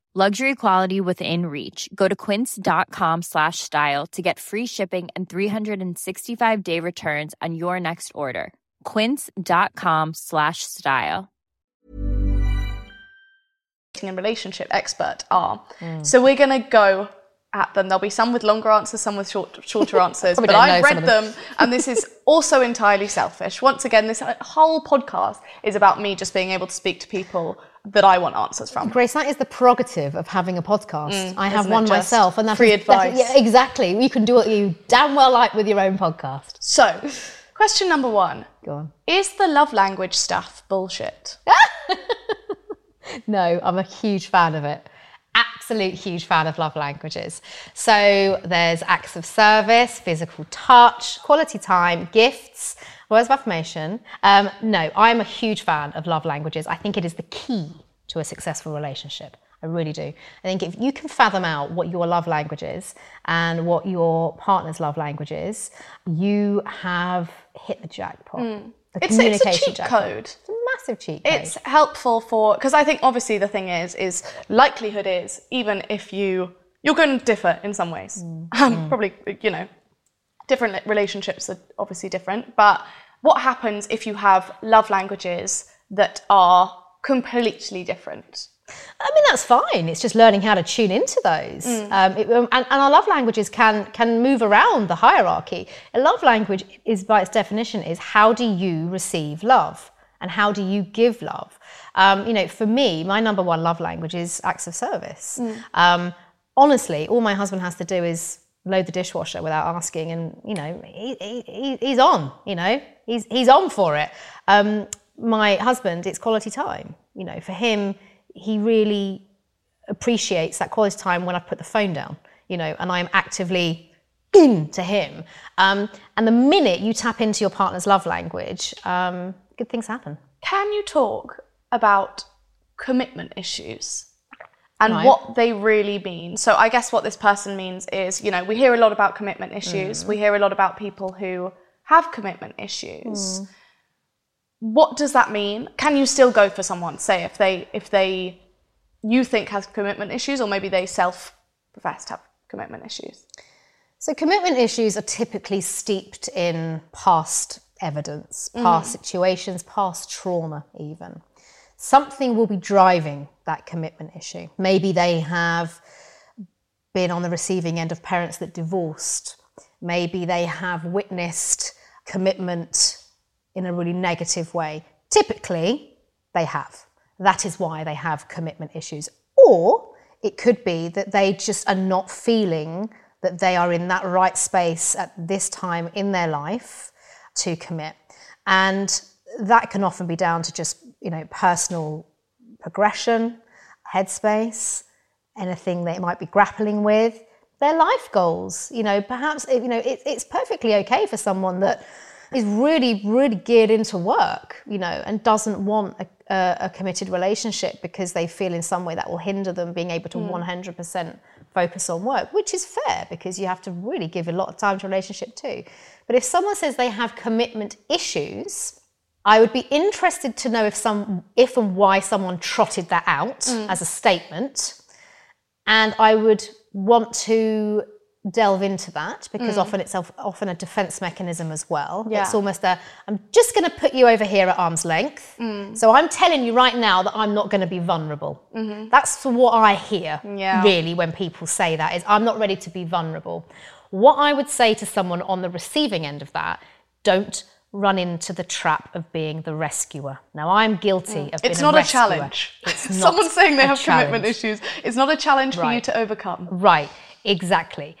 Luxury quality within reach. Go to quince.com slash style to get free shipping and 365 day returns on your next order. Quince.com slash style. and relationship expert are. Mm. So we're going to go at them. There'll be some with longer answers, some with short, shorter answers. But I've read of them, and this is also entirely selfish. Once again, this whole podcast is about me just being able to speak to people that I want answers from. Grace, that is the prerogative of having a podcast. Mm, I have one myself, and that's Free advice. Yeah, exactly. You can do what you damn well like with your own podcast. So, question number one Go on. Is the love language stuff bullshit? No, I'm a huge fan of it. Absolute huge fan of love languages. So there's acts of service, physical touch, quality time, gifts, words of affirmation. Um, no, I'm a huge fan of love languages. I think it is the key to a successful relationship. I really do. I think if you can fathom out what your love language is and what your partner's love language is, you have hit the jackpot. The Hmm. It's, it's a communication cheat jackpot. code. It's a massive cheat code. It's helpful for because I think obviously the thing is is likelihood is even if you you're going to differ in some ways. Um, probably you know different relationships are obviously different, but what happens if you have love languages that are completely different? I mean, that's fine. It's just learning how to tune into those. Um, it- um, and, and our love languages can can move around the hierarchy. A love language is, by its definition, is how do you receive love and how do you give love. Um, you know, for me, my number one love language is acts of service. Um, honestly, all my husband has to do is load the dishwasher without asking, and you know, he, he, he- he's on. You know, he's he's on for it. Um, my husband, it's quality time. You know, for him, he really appreciates that quality time when I put the phone down, you know, and I'm actively into him. Um, and the minute you tap into your partner's love language, um, good things happen. Can you talk about commitment issues and Right. what they really mean? So, I guess what this person means is, you know, we hear a lot about commitment issues, mm. we hear a lot about people who have commitment issues. Mm. What does that mean? Can you still go for someone, say, if they, if they, you think has commitment issues, or maybe they self profess to have commitment issues? So, commitment issues are typically steeped in past evidence, past mm. situations, past trauma, even. Something will be driving that commitment issue. Maybe they have been on the receiving end of parents that divorced. Maybe they have witnessed commitment in a really negative way. Typically, they have. That is why they have commitment issues. Or it could be that they just are not feeling that they are in that right space at this time in their life to commit. And that can often be down to just, you know, personal progression, headspace, anything they might be grappling with, their life goals. You know, perhaps you know it, it's perfectly okay for someone that is really, really geared into work, you know, and doesn't want a, a, a committed relationship because they feel in some way that will hinder them being able to hmm. 100% focus on work, which is fair because you have to really give a lot of time to relationship too. But if someone says they have commitment issues, I would be interested to know if some if and why someone trotted that out mm. as a statement. And I would want to delve into that because mm. often it's often a defense mechanism as well. Yeah. It's almost a I'm just going to put you over here at arm's length. Mm. So I'm telling you right now that I'm not going to be vulnerable. Mm-hmm. That's what I hear Yeah. really when people say that is I'm not ready to be vulnerable. What I would say to someone on the receiving end of that, don't run into the trap of being the rescuer. Now I'm guilty of being the rescuer. It's not a rescuer. challenge. It's not Someone saying they a have commitment issues It's not a challenge for you to overcome. Right, exactly.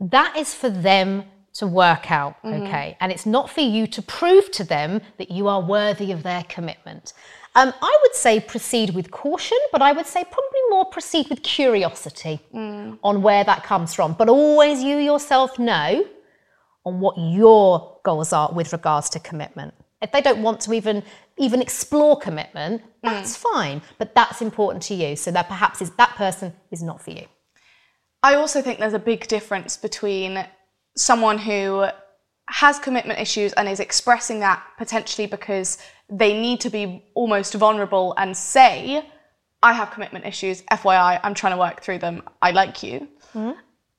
That is for them to work out, Mm-hmm. okay? And it's not for you to prove to them that you are worthy of their commitment. Um, I would say proceed with caution, but I would say probably more proceed with curiosity Mm. on where that comes from. But always you yourself know on what your goals are with regards to commitment. If they don't want to even even explore commitment, mm. that's fine, but that's important to you. So that perhaps is that person is not for you. I also think there's a big difference between someone who has commitment issues and is expressing that potentially because they need to be almost vulnerable and say, I have commitment issues, FYI, I'm trying to work through them, I like you. Mm-hmm.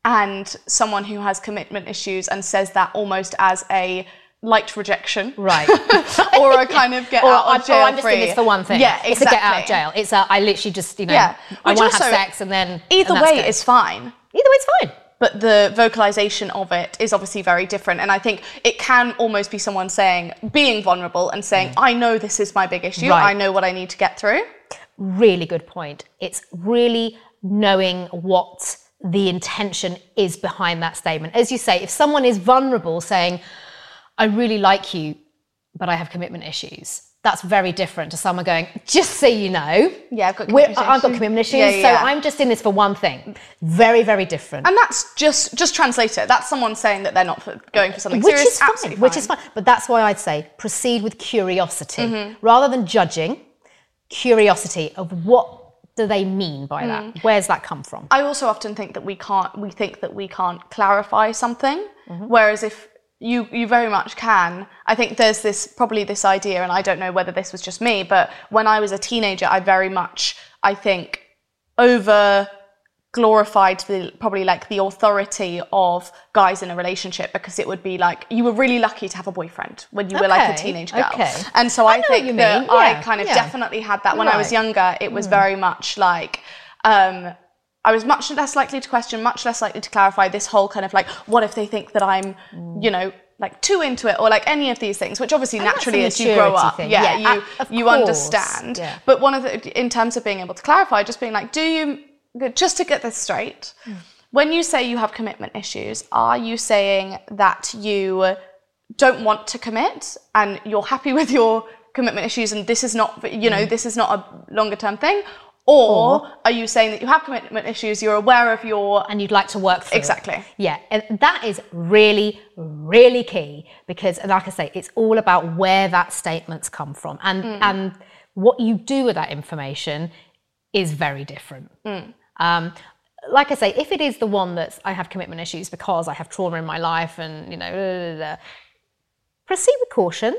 And someone who has commitment issues and says that almost as a light rejection. Right. or a kind of get or, out of jail or I'm just free. this for one thing. Yeah, exactly. It's a get out of jail. It's a, I literally just, you know, Yeah. I want to have sex and then. Either and way good. is fine. Either way, is fine. but the vocalization of it is obviously very different. And I think it can almost be someone saying, being vulnerable and saying, I know this is my big issue. Mm. Right. I know what I need to get through. Really good point. It's really knowing what the intention is behind that statement. As you say, if someone is vulnerable saying, I really like you, but I have commitment issues. That's very different to someone going, just so you know, Yeah, I've got commitment I've got issues." commitment issues, Yeah, yeah, so. I'm just in this for one thing. Very, very different. And that's just, just translate it. That's someone saying that they're not for, going for something which serious. is fine, Absolutely which is fine. But that's why I'd say proceed with curiosity Mm-hmm. rather than judging. Curiosity of what do they mean by Mm. that? Where's that come from? I also often think that we can't. We think that we can't clarify something, Mm-hmm. whereas if you you very much can. I think there's this probably this idea, and I don't know whether this was just me, but when I was a teenager, I very much I think over glorified the probably like the authority of guys in a relationship because it would be like you were really lucky to have a boyfriend when you were like a Okay, teenage girl okay. and so I i, think that mean, i kind of yeah. definitely had that when i was younger it was very much like um I was much less likely to question, much less likely to clarify this whole kind of like, what if they think that I'm, Hmm. you know, like too into it, or like any of these things, which obviously And naturally as you grow up, thing. yeah, Yeah, you you course, understand. yeah. But one of the, in terms of being able to clarify, just being like, do you, just to get this straight, when you say you have commitment issues, are you saying that you don't want to commit and you're happy with your commitment issues and this is not, you know, mm-hmm. this is not a longer term thing? Or, are you saying that you have commitment issues, you're aware of your and you'd like to work through it. Exactly. Yeah, and that is really, really key because, like I say, it's all about where that statement's come from, and mm. and what you do with that information is very different. Mm. Um, like I say, if it is the one that I have commitment issues because I have trauma in my life, and you know, da, da, da, proceed with caution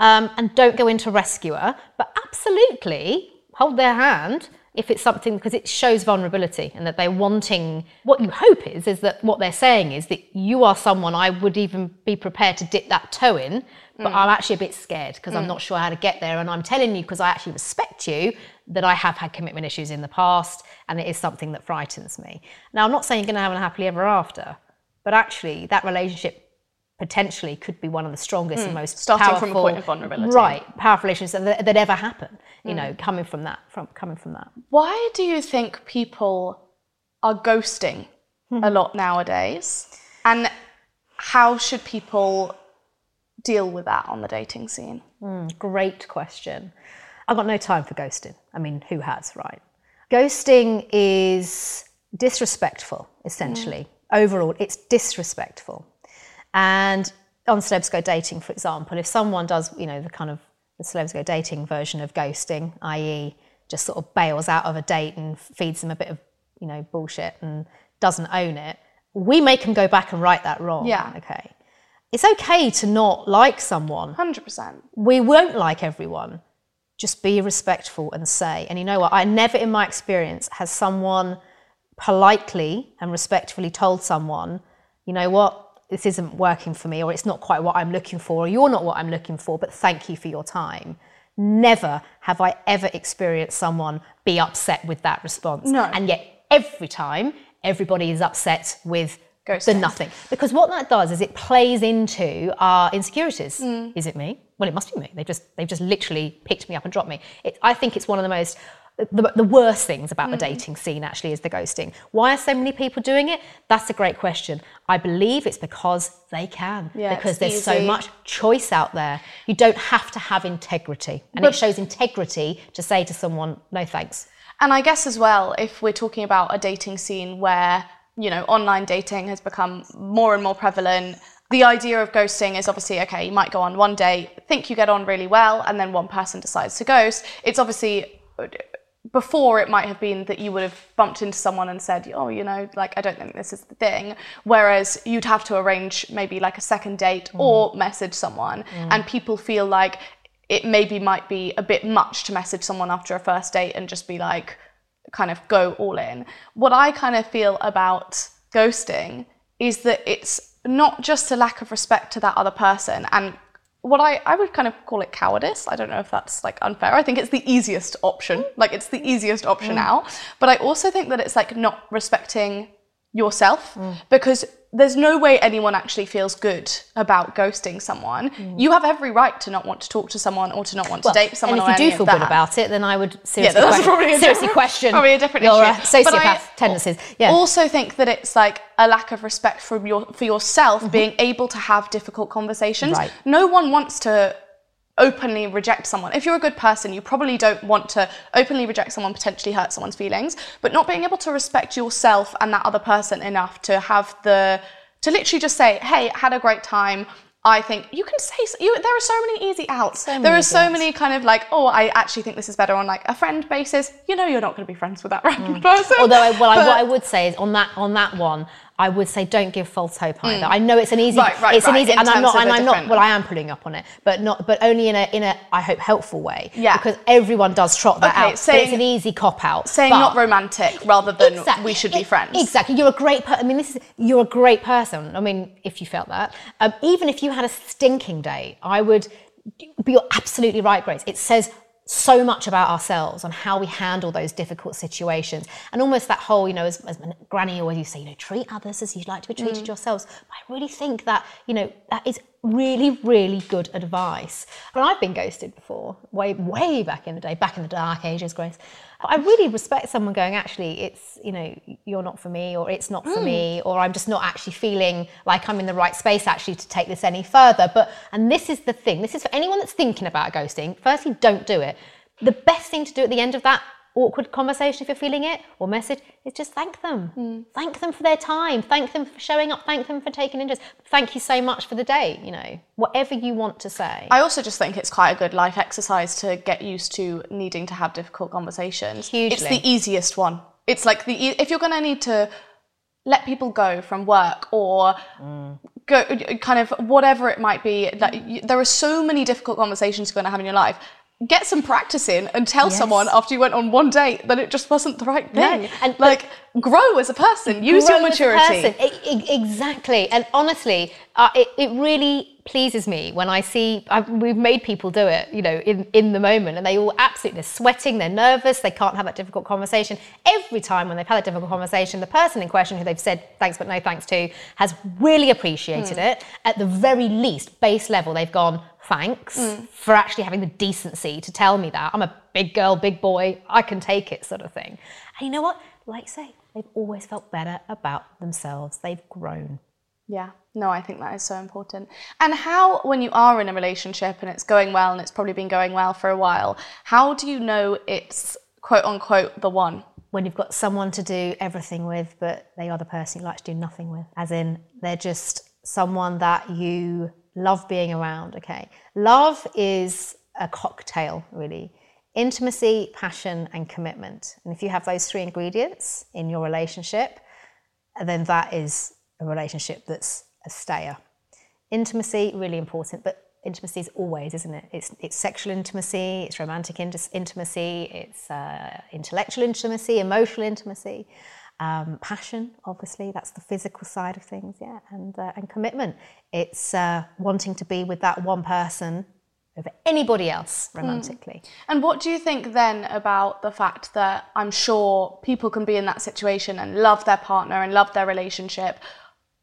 um, and don't go into rescuer, but absolutely hold their hand if it's something because it shows vulnerability and that they're wanting what you hope is is that what they're saying is that you are someone I would even be prepared to dip that toe in, but I'm actually a bit scared because I'm not sure how to get there. And I'm telling you because I actually respect you that I have had commitment issues in the past and it is something that frightens me. Now, I'm not saying you're going to have a happily ever after, but actually that relationship potentially could be one of the strongest and most Hmm. starting powerful, from a point of vulnerability. right? Powerful relationships that, that ever happen. You Hmm. know, coming from that, from coming from that. Why do you think people are ghosting Hmm. a lot nowadays? And how should people deal with that on the dating scene? Great question. I've got no time for ghosting. I mean, who has, right? Ghosting is disrespectful, essentially. Mm. Overall, it's disrespectful. And on Celebs Go Dating, for example, if someone does, you know, the kind of the celebs go dating version of ghosting, i.e., just sort of bails out of a date and feeds them a bit of, you know, bullshit and doesn't own it. We make them go back and right that wrong. Yeah. Okay. It's okay to not like someone. 100%. We won't like everyone. Just be respectful and say. And you know what? I never in my experience has someone politely and respectfully told someone, you know what, this isn't working for me, or it's not quite what I'm looking for, or you're not what I'm looking for, but thank you for your time. Never have I ever experienced someone be upset with that response. No. And yet, every time, everybody is upset with the Ghosting. nothing. Because what that does is it plays into our insecurities. Mm. Is it me? Well, it must be me. They've just they've just literally picked me up and dropped me. It, I think it's one of the most the, the worst things about the hmm. dating scene actually is the ghosting. Why are so many people doing it? That's a great question. I believe it's because they can. Yeah, because there's so much choice out there. You don't have to have integrity. And it shows integrity to say to someone, no thanks. And I guess as well, if we're talking about a dating scene where, you know, online dating has become more and more prevalent, the idea of ghosting is obviously okay, you might go on one day, think you get on really well, and then one person decides to ghost. It's obviously before it might have been that you would have bumped into someone and said, oh, you know, like, I don't think this is the thing. Whereas you'd have to arrange maybe like a second date mm. or message someone. Mm. And people feel like it maybe might be a bit much to message someone after a first date and just be like, kind of go all in. What I kind of feel about ghosting is that it's not just a lack of respect to that other person and what I, I would kind of call it cowardice. I don't know if that's like unfair. I think it's the easiest option. Mm. Like it's the easiest option mm. out. But I also think that it's like not respecting yourself mm. because there's no way anyone actually feels good about ghosting someone. You have every right to not want to talk to someone or to not want to date someone. and if you do feel good about it, then I would seriously, that's question, probably a seriously question probably a different your issue. uh, But I sociopath tendencies. Yeah. Also think that it's like a lack of respect from your for yourself being able to have difficult conversations. Mm-hmm. Right. No one wants to openly reject someone. If you're a good person, you probably don't want to openly reject someone, potentially hurt someone's feelings, but not being able to respect yourself and that other person enough to have the to literally just say, "Hey, had a great time." I think you can say you, there are so many easy outs. many there are so outs. many kind of like, oh, I actually think this is better on like a friend basis. You know, you're not going to be friends with that Mm. random person. Although, I, well, I, what I would say is on that on that one, I would say don't give false hope either. I know it's an easy, Mm. Right, right, it's an easy, in and I'm not, and I'm not. Well, I am pulling up on it, but not, but only in a in a I hope helpful way. Yeah. because everyone does trot that Okay, out. but saying- it's an easy cop out. saying But- not romantic rather than Exactly. we should be friends. Exactly. You're a great person. I mean, this is you're a great person. I mean, if you felt that, um, even if you had a stinking day, I would. But you're absolutely right, Grace. It says so much about ourselves on how we handle those difficult situations, and almost that whole, you know, as, as Granny always used to say, you know, treat others as you'd like to be treated Mm. yourselves. But I really think that, you know, that is really, really good advice. And I've been ghosted before, way, way back in the day, back in the dark ages, Grace. I really respect someone going, actually, it's, you know, you're not for me, or it's not for hmm. me, or I'm just not actually feeling like I'm in the right space actually to take this any further. But, and this is the thing, this is for anyone that's thinking about ghosting, firstly, don't do it. The best thing to do at the end of that awkward conversation if you're feeling it or message is just thank them. Hmm. Thank them for their time. Thank them for showing up. Thank them for taking interest. Thank you so much for the day you know whatever you want to say. I also just think it's quite a good life exercise to get used to needing to have difficult conversations. It's the easiest one. It's like the e- if you're going to need to let people go from work or mm. go kind of whatever it might be that you, there are so many difficult conversations you're going to have in your life get some practice in and tell Yes. someone after you went on one date that it just wasn't the right No, thing and- like grow as a person use your grow as a maturity person. Exactly. And honestly, uh, it, it really pleases me when I see i we've made people do it, you know, in, in the moment, and they all absolutely, they're sweating, they're nervous, they can't have that difficult conversation. Every time when they've had a difficult conversation, the person in question who they've said thanks but no thanks to has really appreciated it. At the very least, base level, they've gone, thanks mm. for actually having the decency to tell me that. I'm a big girl, big boy, I can take it, sort of thing. And you know what? Like say, they've always felt better about themselves. They've grown. Yeah, no, I think that is so important. And how, when you are in a relationship and it's going well and it's probably been going well for a while, how do you know it's quote unquote the one? When you've got someone to do everything with, but they are the person you like to do nothing with, as in they're just someone that you love being around, okay? Love is a cocktail, really. Intimacy, passion, and commitment. And if you have those three ingredients in your relationship, then that is a relationship that's a stayer. Intimacy, really important, but intimacy is always, isn't it? It's, it's sexual intimacy, it's romantic intimacy, it's uh, intellectual intimacy, emotional intimacy. Um, passion, obviously, that's the physical side of things, yeah, and, uh, and commitment. It's uh, wanting to be with that one person over anybody else hmm. romantically. Mm. And what do you think then about the fact that I'm sure people can be in that situation and love their partner and love their relationship?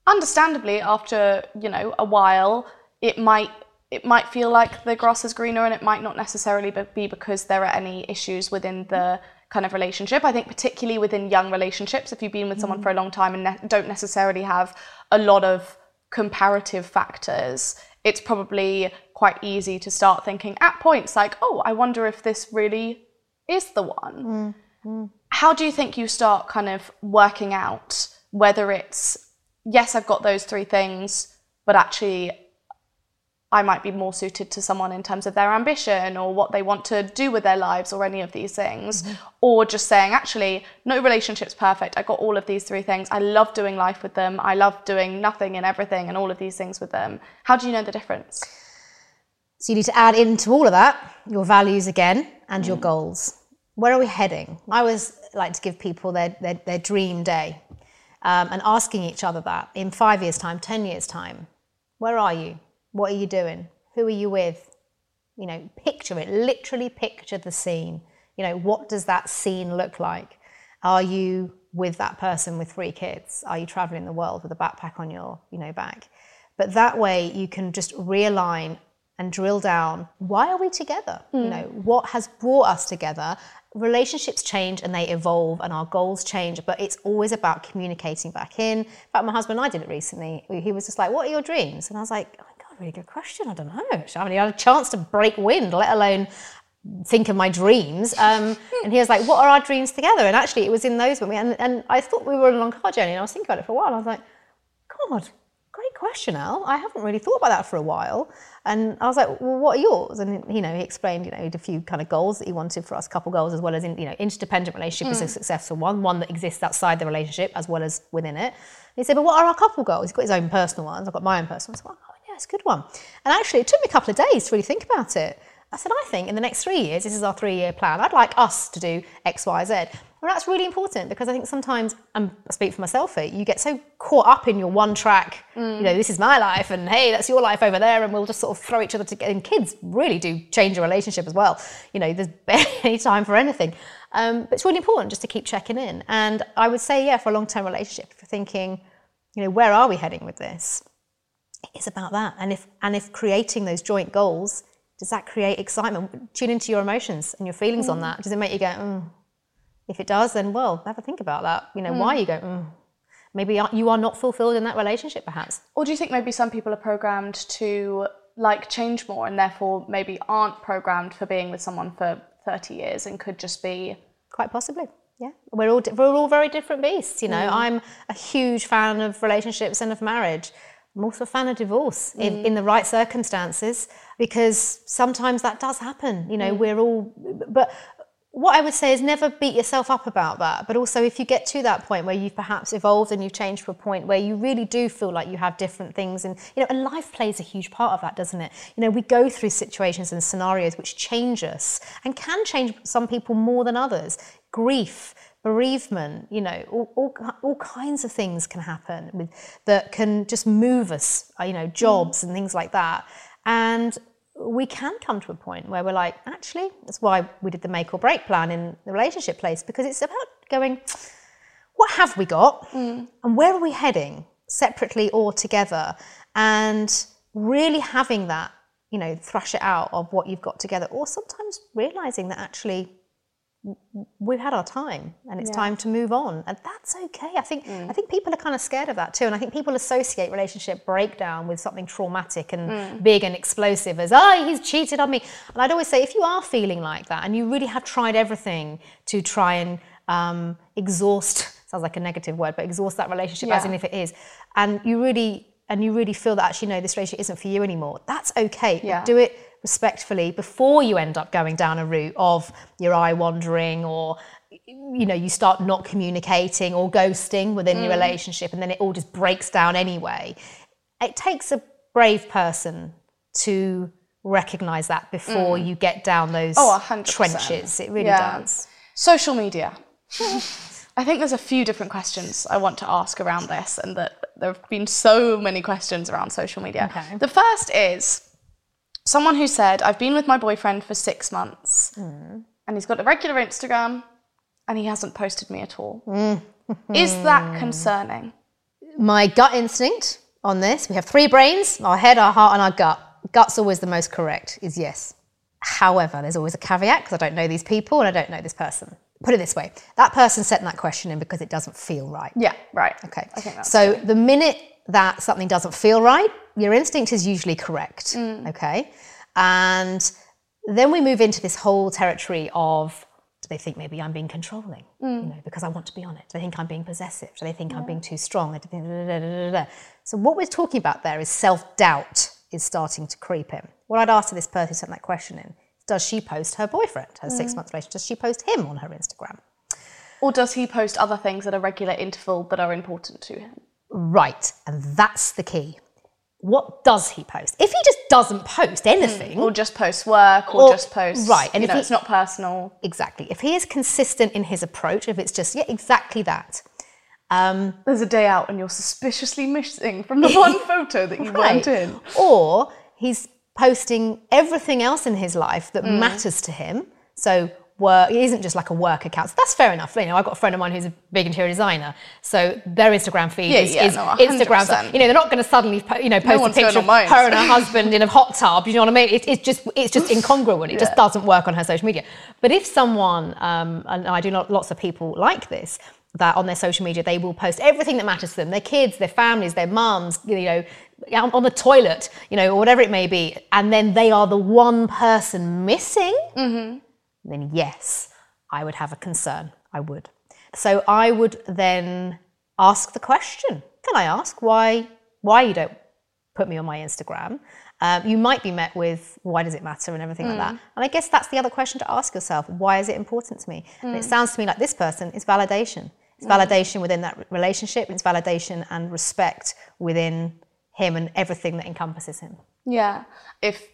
Understandably, after you know a while, it might it might feel like the grass is greener, and it might not necessarily be because there are any issues within the kind of relationship. I think particularly within young relationships, if you've been with someone mm. for a long time and ne- don't necessarily have a lot of comparative factors, it's probably quite easy to start thinking at points like, oh, I wonder if this really is the one. Mm. How do you think you start kind of working out whether it's, yes, I've got those three things, but actually I might be more suited to someone in terms of their ambition or what they want to do with their lives or any of these things. Mm-hmm. Or just saying, actually, no relationship's perfect. I got all of these three things. I love doing life with them. I love doing nothing and everything and all of these things with them. How do you know the difference? So you need to add into all of that your values again and mm. your goals. Where are we heading? I always like to give people their, their, their dream day um, and asking each other that in five years' time, 10 years' time. Where are you? What are you doing? Who are you with? You know, picture it, literally picture the scene. You know, what does that scene look like? Are you with that person with three kids? Are you traveling the world with a backpack on your, you know, back? But that way you can just realign and drill down why are we together? Mm. You know, what has brought us together? Relationships change and they evolve and our goals change, but it's always about communicating back in. In fact, my husband and I did it recently. He was just like, What are your dreams? And I was like, really good question. I don't know. I haven't had a chance to break wind, let alone think of my dreams. Um, and he was like, "What are our dreams together?" And actually, it was in those when we and, and I thought we were on a long car journey, and I was thinking about it for a while. And I was like, "God, great question, Al. I haven't really thought about that for a while." And I was like, "Well, what are yours?" And you know, he explained, you know, a few kind of goals that he wanted for us, couple goals, as well as in, you know, interdependent relationship mm. is a successful one, one that exists outside the relationship as well as within it. And he said, "But what are our couple goals?" He's got his own personal ones. I've got my own personal ones. Well, yeah, it's a good one. And actually, it took me a couple of days to really think about it. I said, I think in the next three years, this is our three year plan, I'd like us to do X, Y, Z. Well, that's really important because I think sometimes, and I speak for myself here, you get so caught up in your one track, mm. you know, this is my life, and hey, that's your life over there, and we'll just sort of throw each other together. And kids really do change a relationship as well. You know, there's barely any time for anything. Um, but it's really important just to keep checking in. And I would say, yeah, for a long term relationship, for thinking, you know, where are we heading with this? It's about that. And if and if creating those joint goals, does that create excitement? Tune into your emotions and your feelings mm. on that. Does it make you go, mm. if it does, then well, have a think about that. You know, mm. why you go, mm. maybe you are not fulfilled in that relationship, perhaps. Or do you think maybe some people are programmed to like change more and therefore maybe aren't programmed for being with someone for 30 years and could just be quite possibly yeah we're all we're all very different beasts you know mm. i'm a huge fan of relationships and of marriage I'm also a fan of divorce mm. in, in, the right circumstances because sometimes that does happen. You know, mm. we're all, but what I would say is never beat yourself up about that. But also, if you get to that point where you've perhaps evolved and you've changed to a point where you really do feel like you have different things, and you know, and life plays a huge part of that, doesn't it? You know, we go through situations and scenarios which change us and can change some people more than others. Grief, bereavement, you know, all, all, all, kinds of things can happen with, that can just move us, uh, you know, jobs mm. and things like that. And we can come to a point where we're like, actually, that's why we did the make or break plan in the relationship place, because it's about going, what have we got mm. and where are we heading separately or together? And really having that, you know, thrash it out of what you've got together, or sometimes realizing that actually we've had our time and it's yeah. time to move on and that's okay i think mm. i think people are kind of scared of that too and i think people associate relationship breakdown with something traumatic and mm. big and explosive as oh he's cheated on me and i'd always say if you are feeling like that and you really have tried everything to try and um, exhaust sounds like a negative word but exhaust that relationship yeah. as in if it is and you really and you really feel that actually no this relationship isn't for you anymore that's okay yeah. do it respectfully before you end up going down a route of your eye wandering or you know you start not communicating or ghosting within your mm. relationship and then it all just breaks down anyway it takes a brave person to recognize that before mm. you get down those Oh, 100%. trenches it really Yeah. does Social media. I think there's a few different questions I want to ask around this, and that there have been so many questions around social media. Okay. The first is someone who said, I've been with my boyfriend for six months, Hmm. and he's got a regular Instagram, and he hasn't posted me at all. Hmm. is that concerning? my gut instinct on this we have three brains our head our heart and our gut gut's always the most correct is yes however there's always a caveat because i don't know these people and i don't know this person put it this way that person sent that question in because it doesn't feel right Yeah, right. okay I think that's so the minute that something doesn't feel right your instinct is usually correct Mm. okay and then we move into this whole territory of do they think maybe I'm being controlling? Mm. You know, because I want to be on it. Do they think I'm being possessive? Do they think I'm being too strong? So what we're talking about there is self-doubt is starting to creep in. What I'd ask to this person who sent that question in, does she post her boyfriend, her Mm. six months relationship, does she post him on her Instagram? Or does he post other things at a regular interval that are important to him? Right, and that's the key. What does he post? If he just doesn't post anything, Or just post work, or, Or- just post. right, and you if know, he- it's not personal. exactly. If he is consistent in his approach, if it's just, yeah, exactly that. Um, There's a day out and you're suspiciously missing from the one photo that you went in. Or he's posting everything else in his life that Mm. matters to him. So work it isn't just like a work account. So that's fair enough. You know, I've got a friend of mine who's a big interior designer. So their Instagram feed Yeah, is, yeah, is no, Instagram. 100%. You know, they're not going to suddenly po- you know post a picture of my her and her husband in a hot tub. You know what I mean? It, it's just it's just incongruent. It just doesn't work on her social media. But if someone um, and I do not lots of people like this that on their social media they will post everything that matters to them their kids their families their mums you know on the toilet you know or whatever it may be and then they are the one person missing then yes i would have a concern i would so i would then ask the question can i ask why why you don't put me on my Instagram. Um, you might be met with why does it matter and everything like that. Mm. And I guess that's the other question to ask yourself: Why is it important to me? And it mm. sounds to me like this person is validation. It's mm. validation within that relationship. It's validation and respect within him and everything that encompasses him. Yeah. If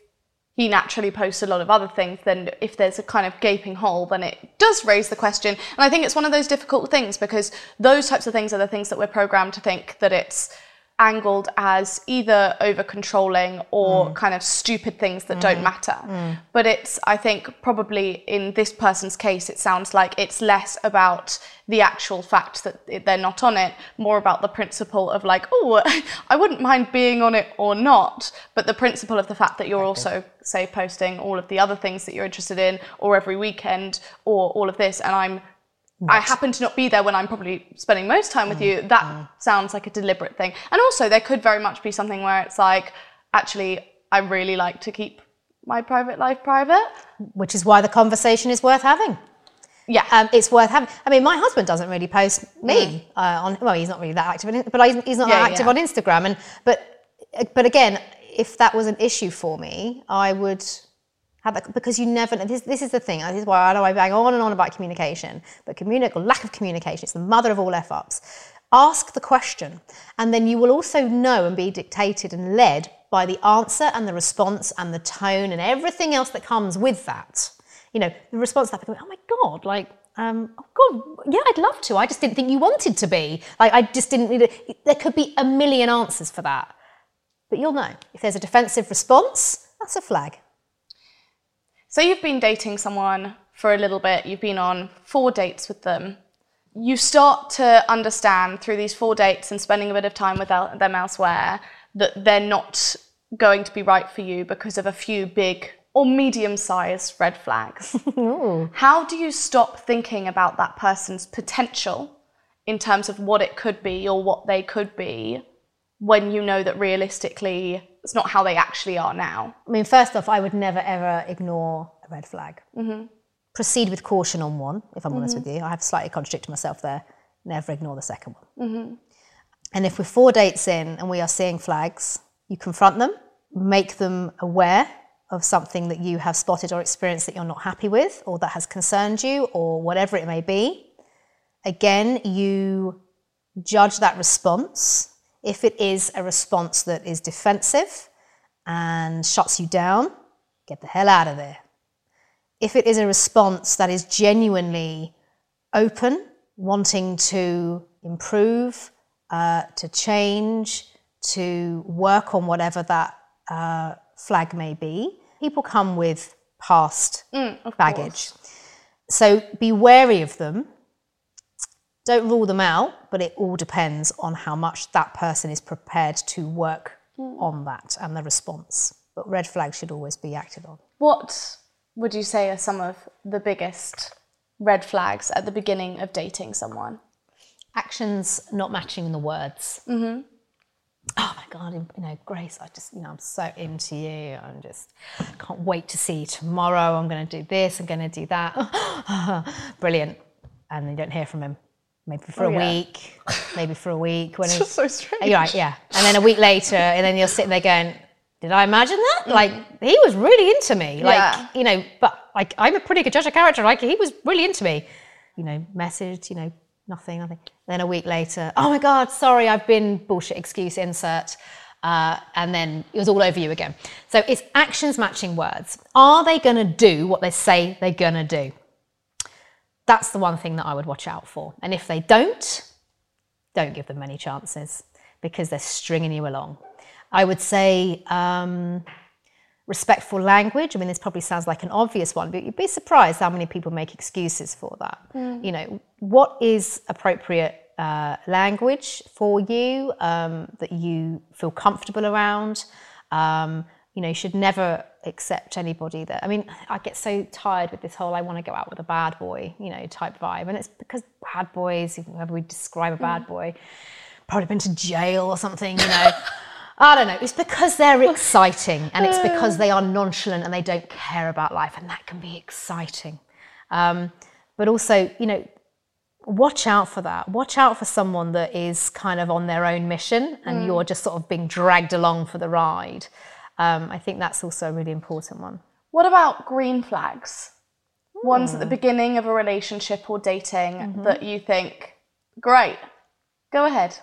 he naturally posts a lot of other things, then if there's a kind of gaping hole, then it does raise the question. And I think it's one of those difficult things because those types of things are the things that we're programmed to think that it's angled as either over controlling or mm. kind of stupid things that mm-hmm. don't matter. Mm. But it's, I think, probably in this person's case, it sounds like it's less about the actual fact that they're not on it, more about the principle of like, oh, I wouldn't mind being on it or not, but the principle of the fact that you're also, say, posting all of the other things that you're interested in, or every weekend, or all of this, and I'm I happen to not be there when I'm probably spending most time with you. That sounds like a deliberate thing. And also, there could very much be something where it's like, actually, I really like to keep my private life private. Which is why the conversation is worth having. Yeah. Um, it's worth having. I mean, my husband doesn't really post me uh, on. Well, he's not really that active, but he's, he's not Yeah, that active yeah. on Instagram. And but but again, if that was an issue for me, I would that because you never. This, this is the thing. This is why I know I bang on and on about communication, but communic or lack of communication is the mother of all f ups. Ask the question, and then you will also know and be dictated and led by the answer and the response and the tone and everything else that comes with that you know, the response to that oh my God, like, um, oh God, yeah, I'd love to. I just didn't think you wanted to be. Like, I just didn't need it. There could be a million answers for that. But you'll know. If there's a defensive response, that's a flag. So you've been dating someone for a little bit, you've been on four dates with them. You start to understand through these four dates and spending a bit of time with el- them elsewhere that they're not going to be right for you because of a few big or medium sized red flags. How do you stop thinking about that person's potential in terms of what it could be or what they could be when you know that realistically it's not how they actually are now? I mean, first off, I would never ever ignore a red flag. Mm-hmm. Proceed with caution on one, if I'm honest mm-hmm. with you. I have slightly contradicted myself there. Never ignore the second one. Mm-hmm. And if we're four dates in and we are seeing flags, you confront them, make them aware of something that you have spotted or experienced that you're not happy with or that has concerned you or whatever it may be. Again, you judge that response. If it is a response that is defensive and shuts you down, get the hell out of there. If it is a response that is genuinely open, wanting to improve, uh, to change, to work on whatever that uh, flag may be, people come with past baggage. So be wary of them. Don't rule them out, but it all depends on how much that person is prepared to work on that and the response. But red flags should always be acted on. What would you say are some of the biggest red flags at the beginning of dating someone? Actions not matching the words. Mm-hmm. Oh my God, you know, Grace, I just, you know, I'm so into you. I'm just, can't wait to see you tomorrow. I'm going to do this, I'm going to do that. Brilliant. And you don't hear from him. Maybe for Oh, a yeah. week, maybe for a week. When It's just so strange. You're right, yeah. And then a week later, and then you're sitting there going, did I imagine that? Like, he was really into me. Like, Mm. Yeah. you know, but like, I'm a pretty good judge of character. Like, he was really into me. You know, messaged, you know, nothing, nothing. Then a week later, oh my God, sorry, I've been bullshit excuse insert. Uh, and then it was all over you again. So it's actions matching words. Are they going to do what they say they're going to do? That's the one thing that I would watch out for. And if they don't, don't give them many chances because they're stringing you along. I would say um, respectful language. I mean, this probably sounds like an obvious one, but you'd be surprised how many people make excuses for that. You know, what is appropriate uh, language for you um, that you feel comfortable around? Um, you know, you should never accept anybody that. I mean, I get so tired with this whole "I want to go out with a bad boy," you know, type vibe, and it's because bad boys, however we describe a bad boy, probably been to jail or something, you know. I don't know. It's because they're exciting and it's because they are nonchalant and they don't care about life, and that can be exciting. Um, but also, you know, watch out for that. Watch out for someone that is kind of on their own mission and you're just sort of being dragged along for the ride. Um, I think that's also a really important one. What about green flags? Ones at the hmm. beginning of a relationship or dating mm-hmm. that you think, great, go ahead.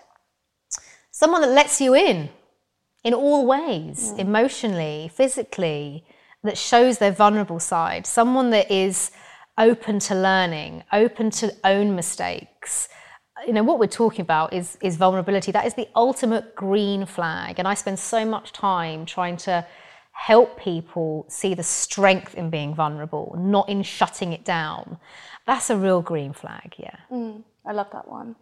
someone that lets you in in all ways hmm. emotionally physically that shows their vulnerable side someone that is open to learning open to own mistakes you know what we're talking about is is vulnerability that is the ultimate green flag and i spend so much time trying to help people see the strength in being vulnerable not in shutting it down that's a real green flag yeah mm, I love that one.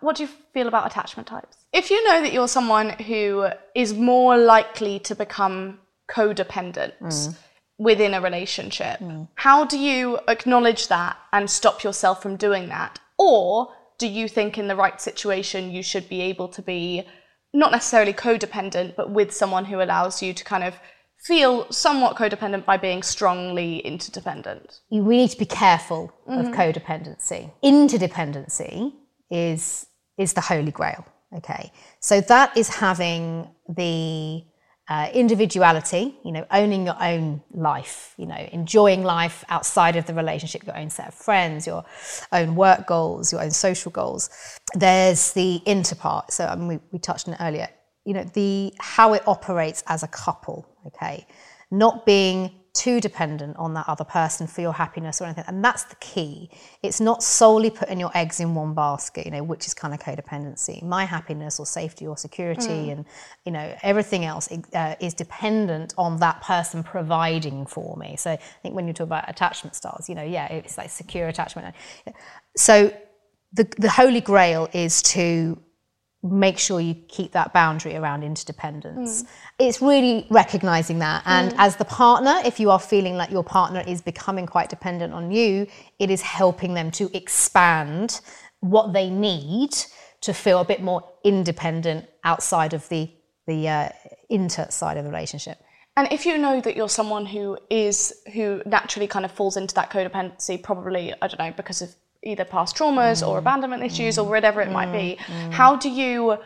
What do you feel about attachment types? If you know that you're someone who is more likely to become codependent mm. within a relationship, mm. how do you acknowledge that and stop yourself from doing that? Or do you think in the right situation you should be able to be not necessarily codependent, but with someone who allows you to kind of feel somewhat codependent by being strongly interdependent? we need to be careful of mm-hmm. codependency. Interdependency is is the holy grail. Okay, so that is having the uh, individuality, you know, owning your own life, you know, enjoying life outside of the relationship, your own set of friends, your own work goals, your own social goals. There's the inter part. So I mean, we, we touched on it earlier. You know, the how it operates as a couple. Okay, not being too dependent on that other person for your happiness or anything. And that's the key. It's not solely putting your eggs in one basket, you know, which is kind of codependency. My happiness or safety or security and, you know, everything else uh, is dependent on that person providing for me. So I think when you talk about attachment styles, you know, yeah, it's like secure attachment. So the, the holy grail is to make sure you keep that boundary around interdependence. It's really recognizing that. And as the partner, if you are feeling like your partner is becoming quite dependent on you, it is helping them to expand what they need to feel a bit more independent outside of the, the uh, inter side of the relationship. And if you know that you're someone who is who naturally kind of falls into that codependency, probably I don't know because of either past traumas or mm. abandonment issues or whatever it might be, mm. Mm. how do you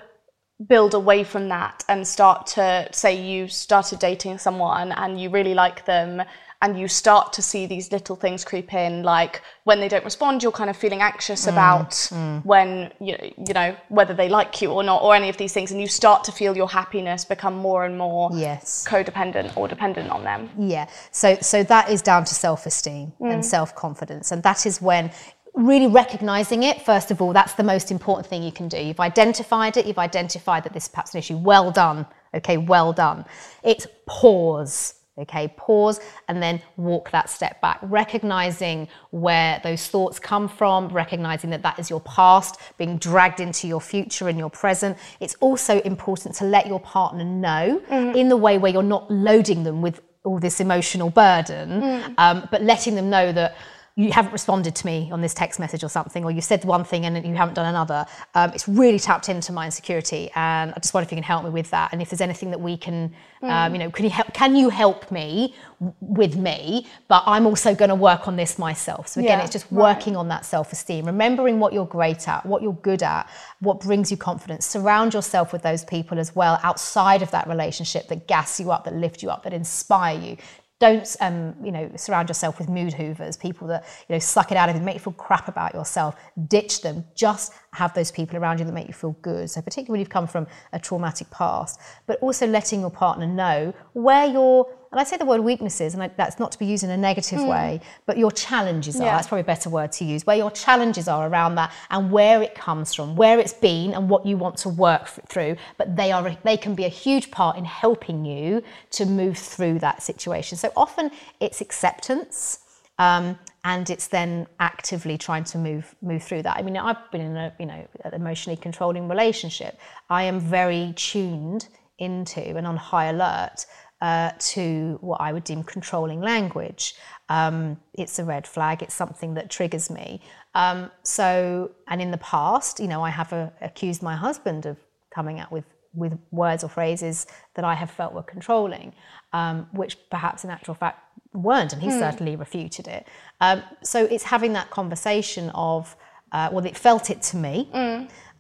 build away from that and start to say you started dating someone and you really like them and you start to see these little things creep in like when they don't respond you're kind of feeling anxious about when you, you know whether they like you or not or any of these things and you start to feel your happiness become more and more Yes. codependent or dependent on them. Yeah. So so that is down to self-esteem and self-confidence, and that is when really recognizing it first of all that's the most important thing you can do. You've identified it you've identified that this is perhaps an issue. Well done okay well done. It's pause okay pause and then walk that step back. Recognizing where those thoughts come from recognizing that that is your past being dragged into your future and your present. It's also important to let your partner know in the way where you're not loading them with all this emotional burden um, but letting them know that you haven't responded to me on this text message or something, or you said one thing and you haven't done another. Um, it's really tapped into my insecurity, and I just wonder if you can help me with that. And if there's anything that we can, um, you know, can you help? Can you help me with me? But I'm also going to work on this myself. So again, Yeah, it's just right. working on that self-esteem, remembering what you're great at, what you're good at, what brings you confidence. Surround yourself with those people as well outside of that relationship that gas you up, that lift you up, that inspire you don't um, you know surround yourself with mood hoovers people that you know suck it out of you make you feel crap about yourself. Ditch them. Just have those people around you that make you feel good. So particularly when you've come from a traumatic past. But also letting your partner know where your and I say the word weaknesses, and I, that's not to be used in a negative way, but your challenges are. Yeah. That's probably a better word to use. Where your challenges are around that, and where it comes from, where it's been, and what you want to work through. But they are they can be a huge part in helping you to move through that situation. So often it's acceptance. Um, and it's then actively trying to move move through that. I mean, I've been in a you know an emotionally controlling relationship. I am very tuned into and on high alert uh, to what I would deem controlling language. Um, it's a red flag. It's something that triggers me. Um, so, and in the past, you know, I have uh accused my husband of coming out with with words or phrases that I have felt were controlling, um, which perhaps in actual fact weren't, and he certainly refuted it. Um, so it's having that conversation of, uh, well, it felt it to me.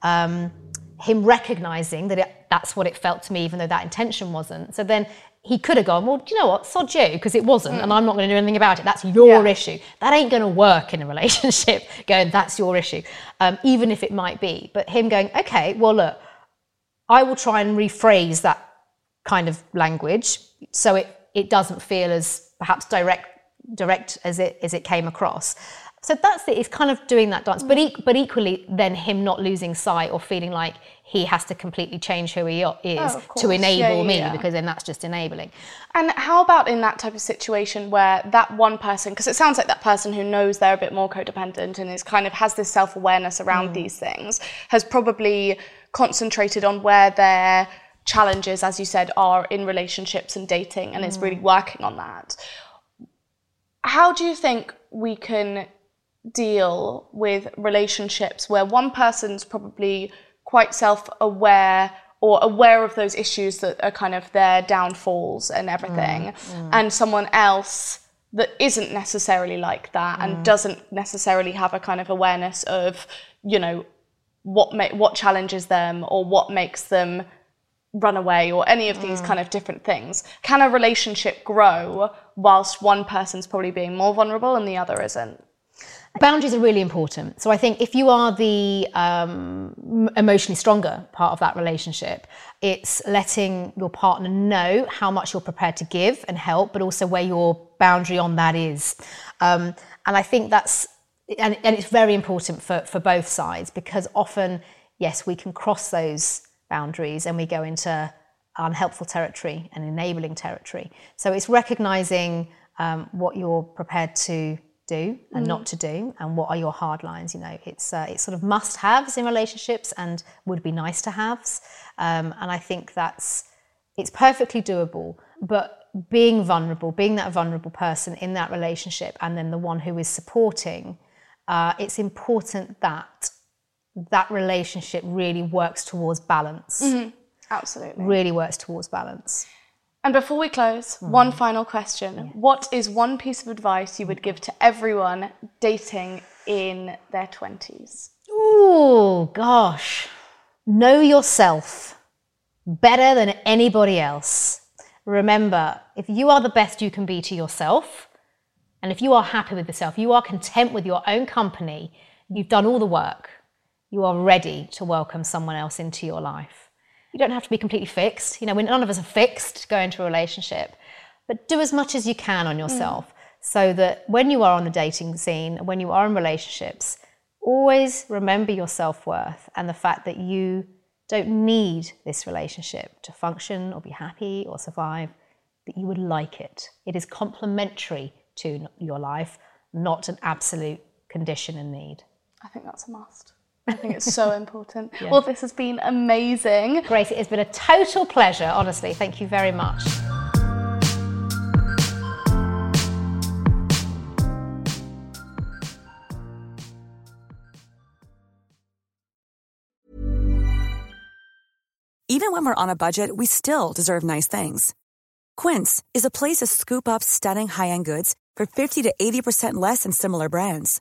Um, him recognizing that it, that's what it felt to me, even though that intention wasn't. So then he could have gone, well, do you know what? Sod you, because it wasn't, and I'm not going to do anything about it. That's your Yeah. issue. That ain't going to work in a relationship. going, that's your issue, um, even if it might be. But him going, okay, well, look, I will try and rephrase that kind of language so it, it doesn't feel as perhaps direct direct as it as it came across. So that's it. It's kind of doing that dance, but e- but equally, then him not losing sight or feeling like he has to completely change who he is Oh, to enable Yeah, me, yeah. because then that's just enabling. And how about in that type of situation where that one person, because it sounds like that person who knows they're a bit more codependent and is kind of has this self awareness around Mm. these things, has probably concentrated on where their challenges, as you said, are in relationships and dating and is really Mm. working on that. How do you think we can deal with relationships where one person's probably quite self aware or aware of those issues that are kind of their downfalls and everything, mm, mm. and someone else that isn't necessarily like that and mm. doesn't necessarily have a kind of awareness of, you know, what ma- what challenges them or what makes them run away or any of these kind of different things. Can a relationship grow whilst one person's probably being more vulnerable and the other isn't? Boundaries are really important. So I think if you are the um, emotionally stronger part of that relationship, it's letting your partner know how much you're prepared to give and help, but also where your boundary on that is. Um, and I think that's and, and it's very important for, for both sides because often, yes, we can cross those boundaries and we go into unhelpful territory and enabling territory. So it's recognizing um, what you're prepared to do and not to do, and what are your hard lines. You know, it's uh, it's sort of must-haves in relationships and would be nice to haves. Um, and I think that's it's perfectly doable, but being vulnerable, being that vulnerable person in that relationship, and then the one who is supporting, uh, it's important that that relationship really works towards balance. Absolutely. Really works towards balance. And before we close, hmm. one final question. What is one piece of advice you would give to everyone dating in their 20s? Oh gosh, know yourself. better than anybody else. Remember, if you are the best you can be to yourself, and if you are happy with yourself, you are content with your own company, you've done all the work, you are ready to welcome someone else into your life. You don't have to be completely fixed. You know, none of us are fixed to go into a relationship, but do as much as you can on yourself mm. so that when you are on the dating scene, when you are in relationships, always remember your self worth and the fact that you don't need this relationship to function or be happy or survive, that you would like it. It is complementary to your life, not an absolute condition and need. I think that's a must. I think it's so important. Yeah. Well, this has been amazing. Grace, it has been a total pleasure, honestly. Thank you very much. Even when we're on a budget, we still deserve nice things. Quince is a place to scoop up stunning high end goods for 50 to 80% less than similar brands.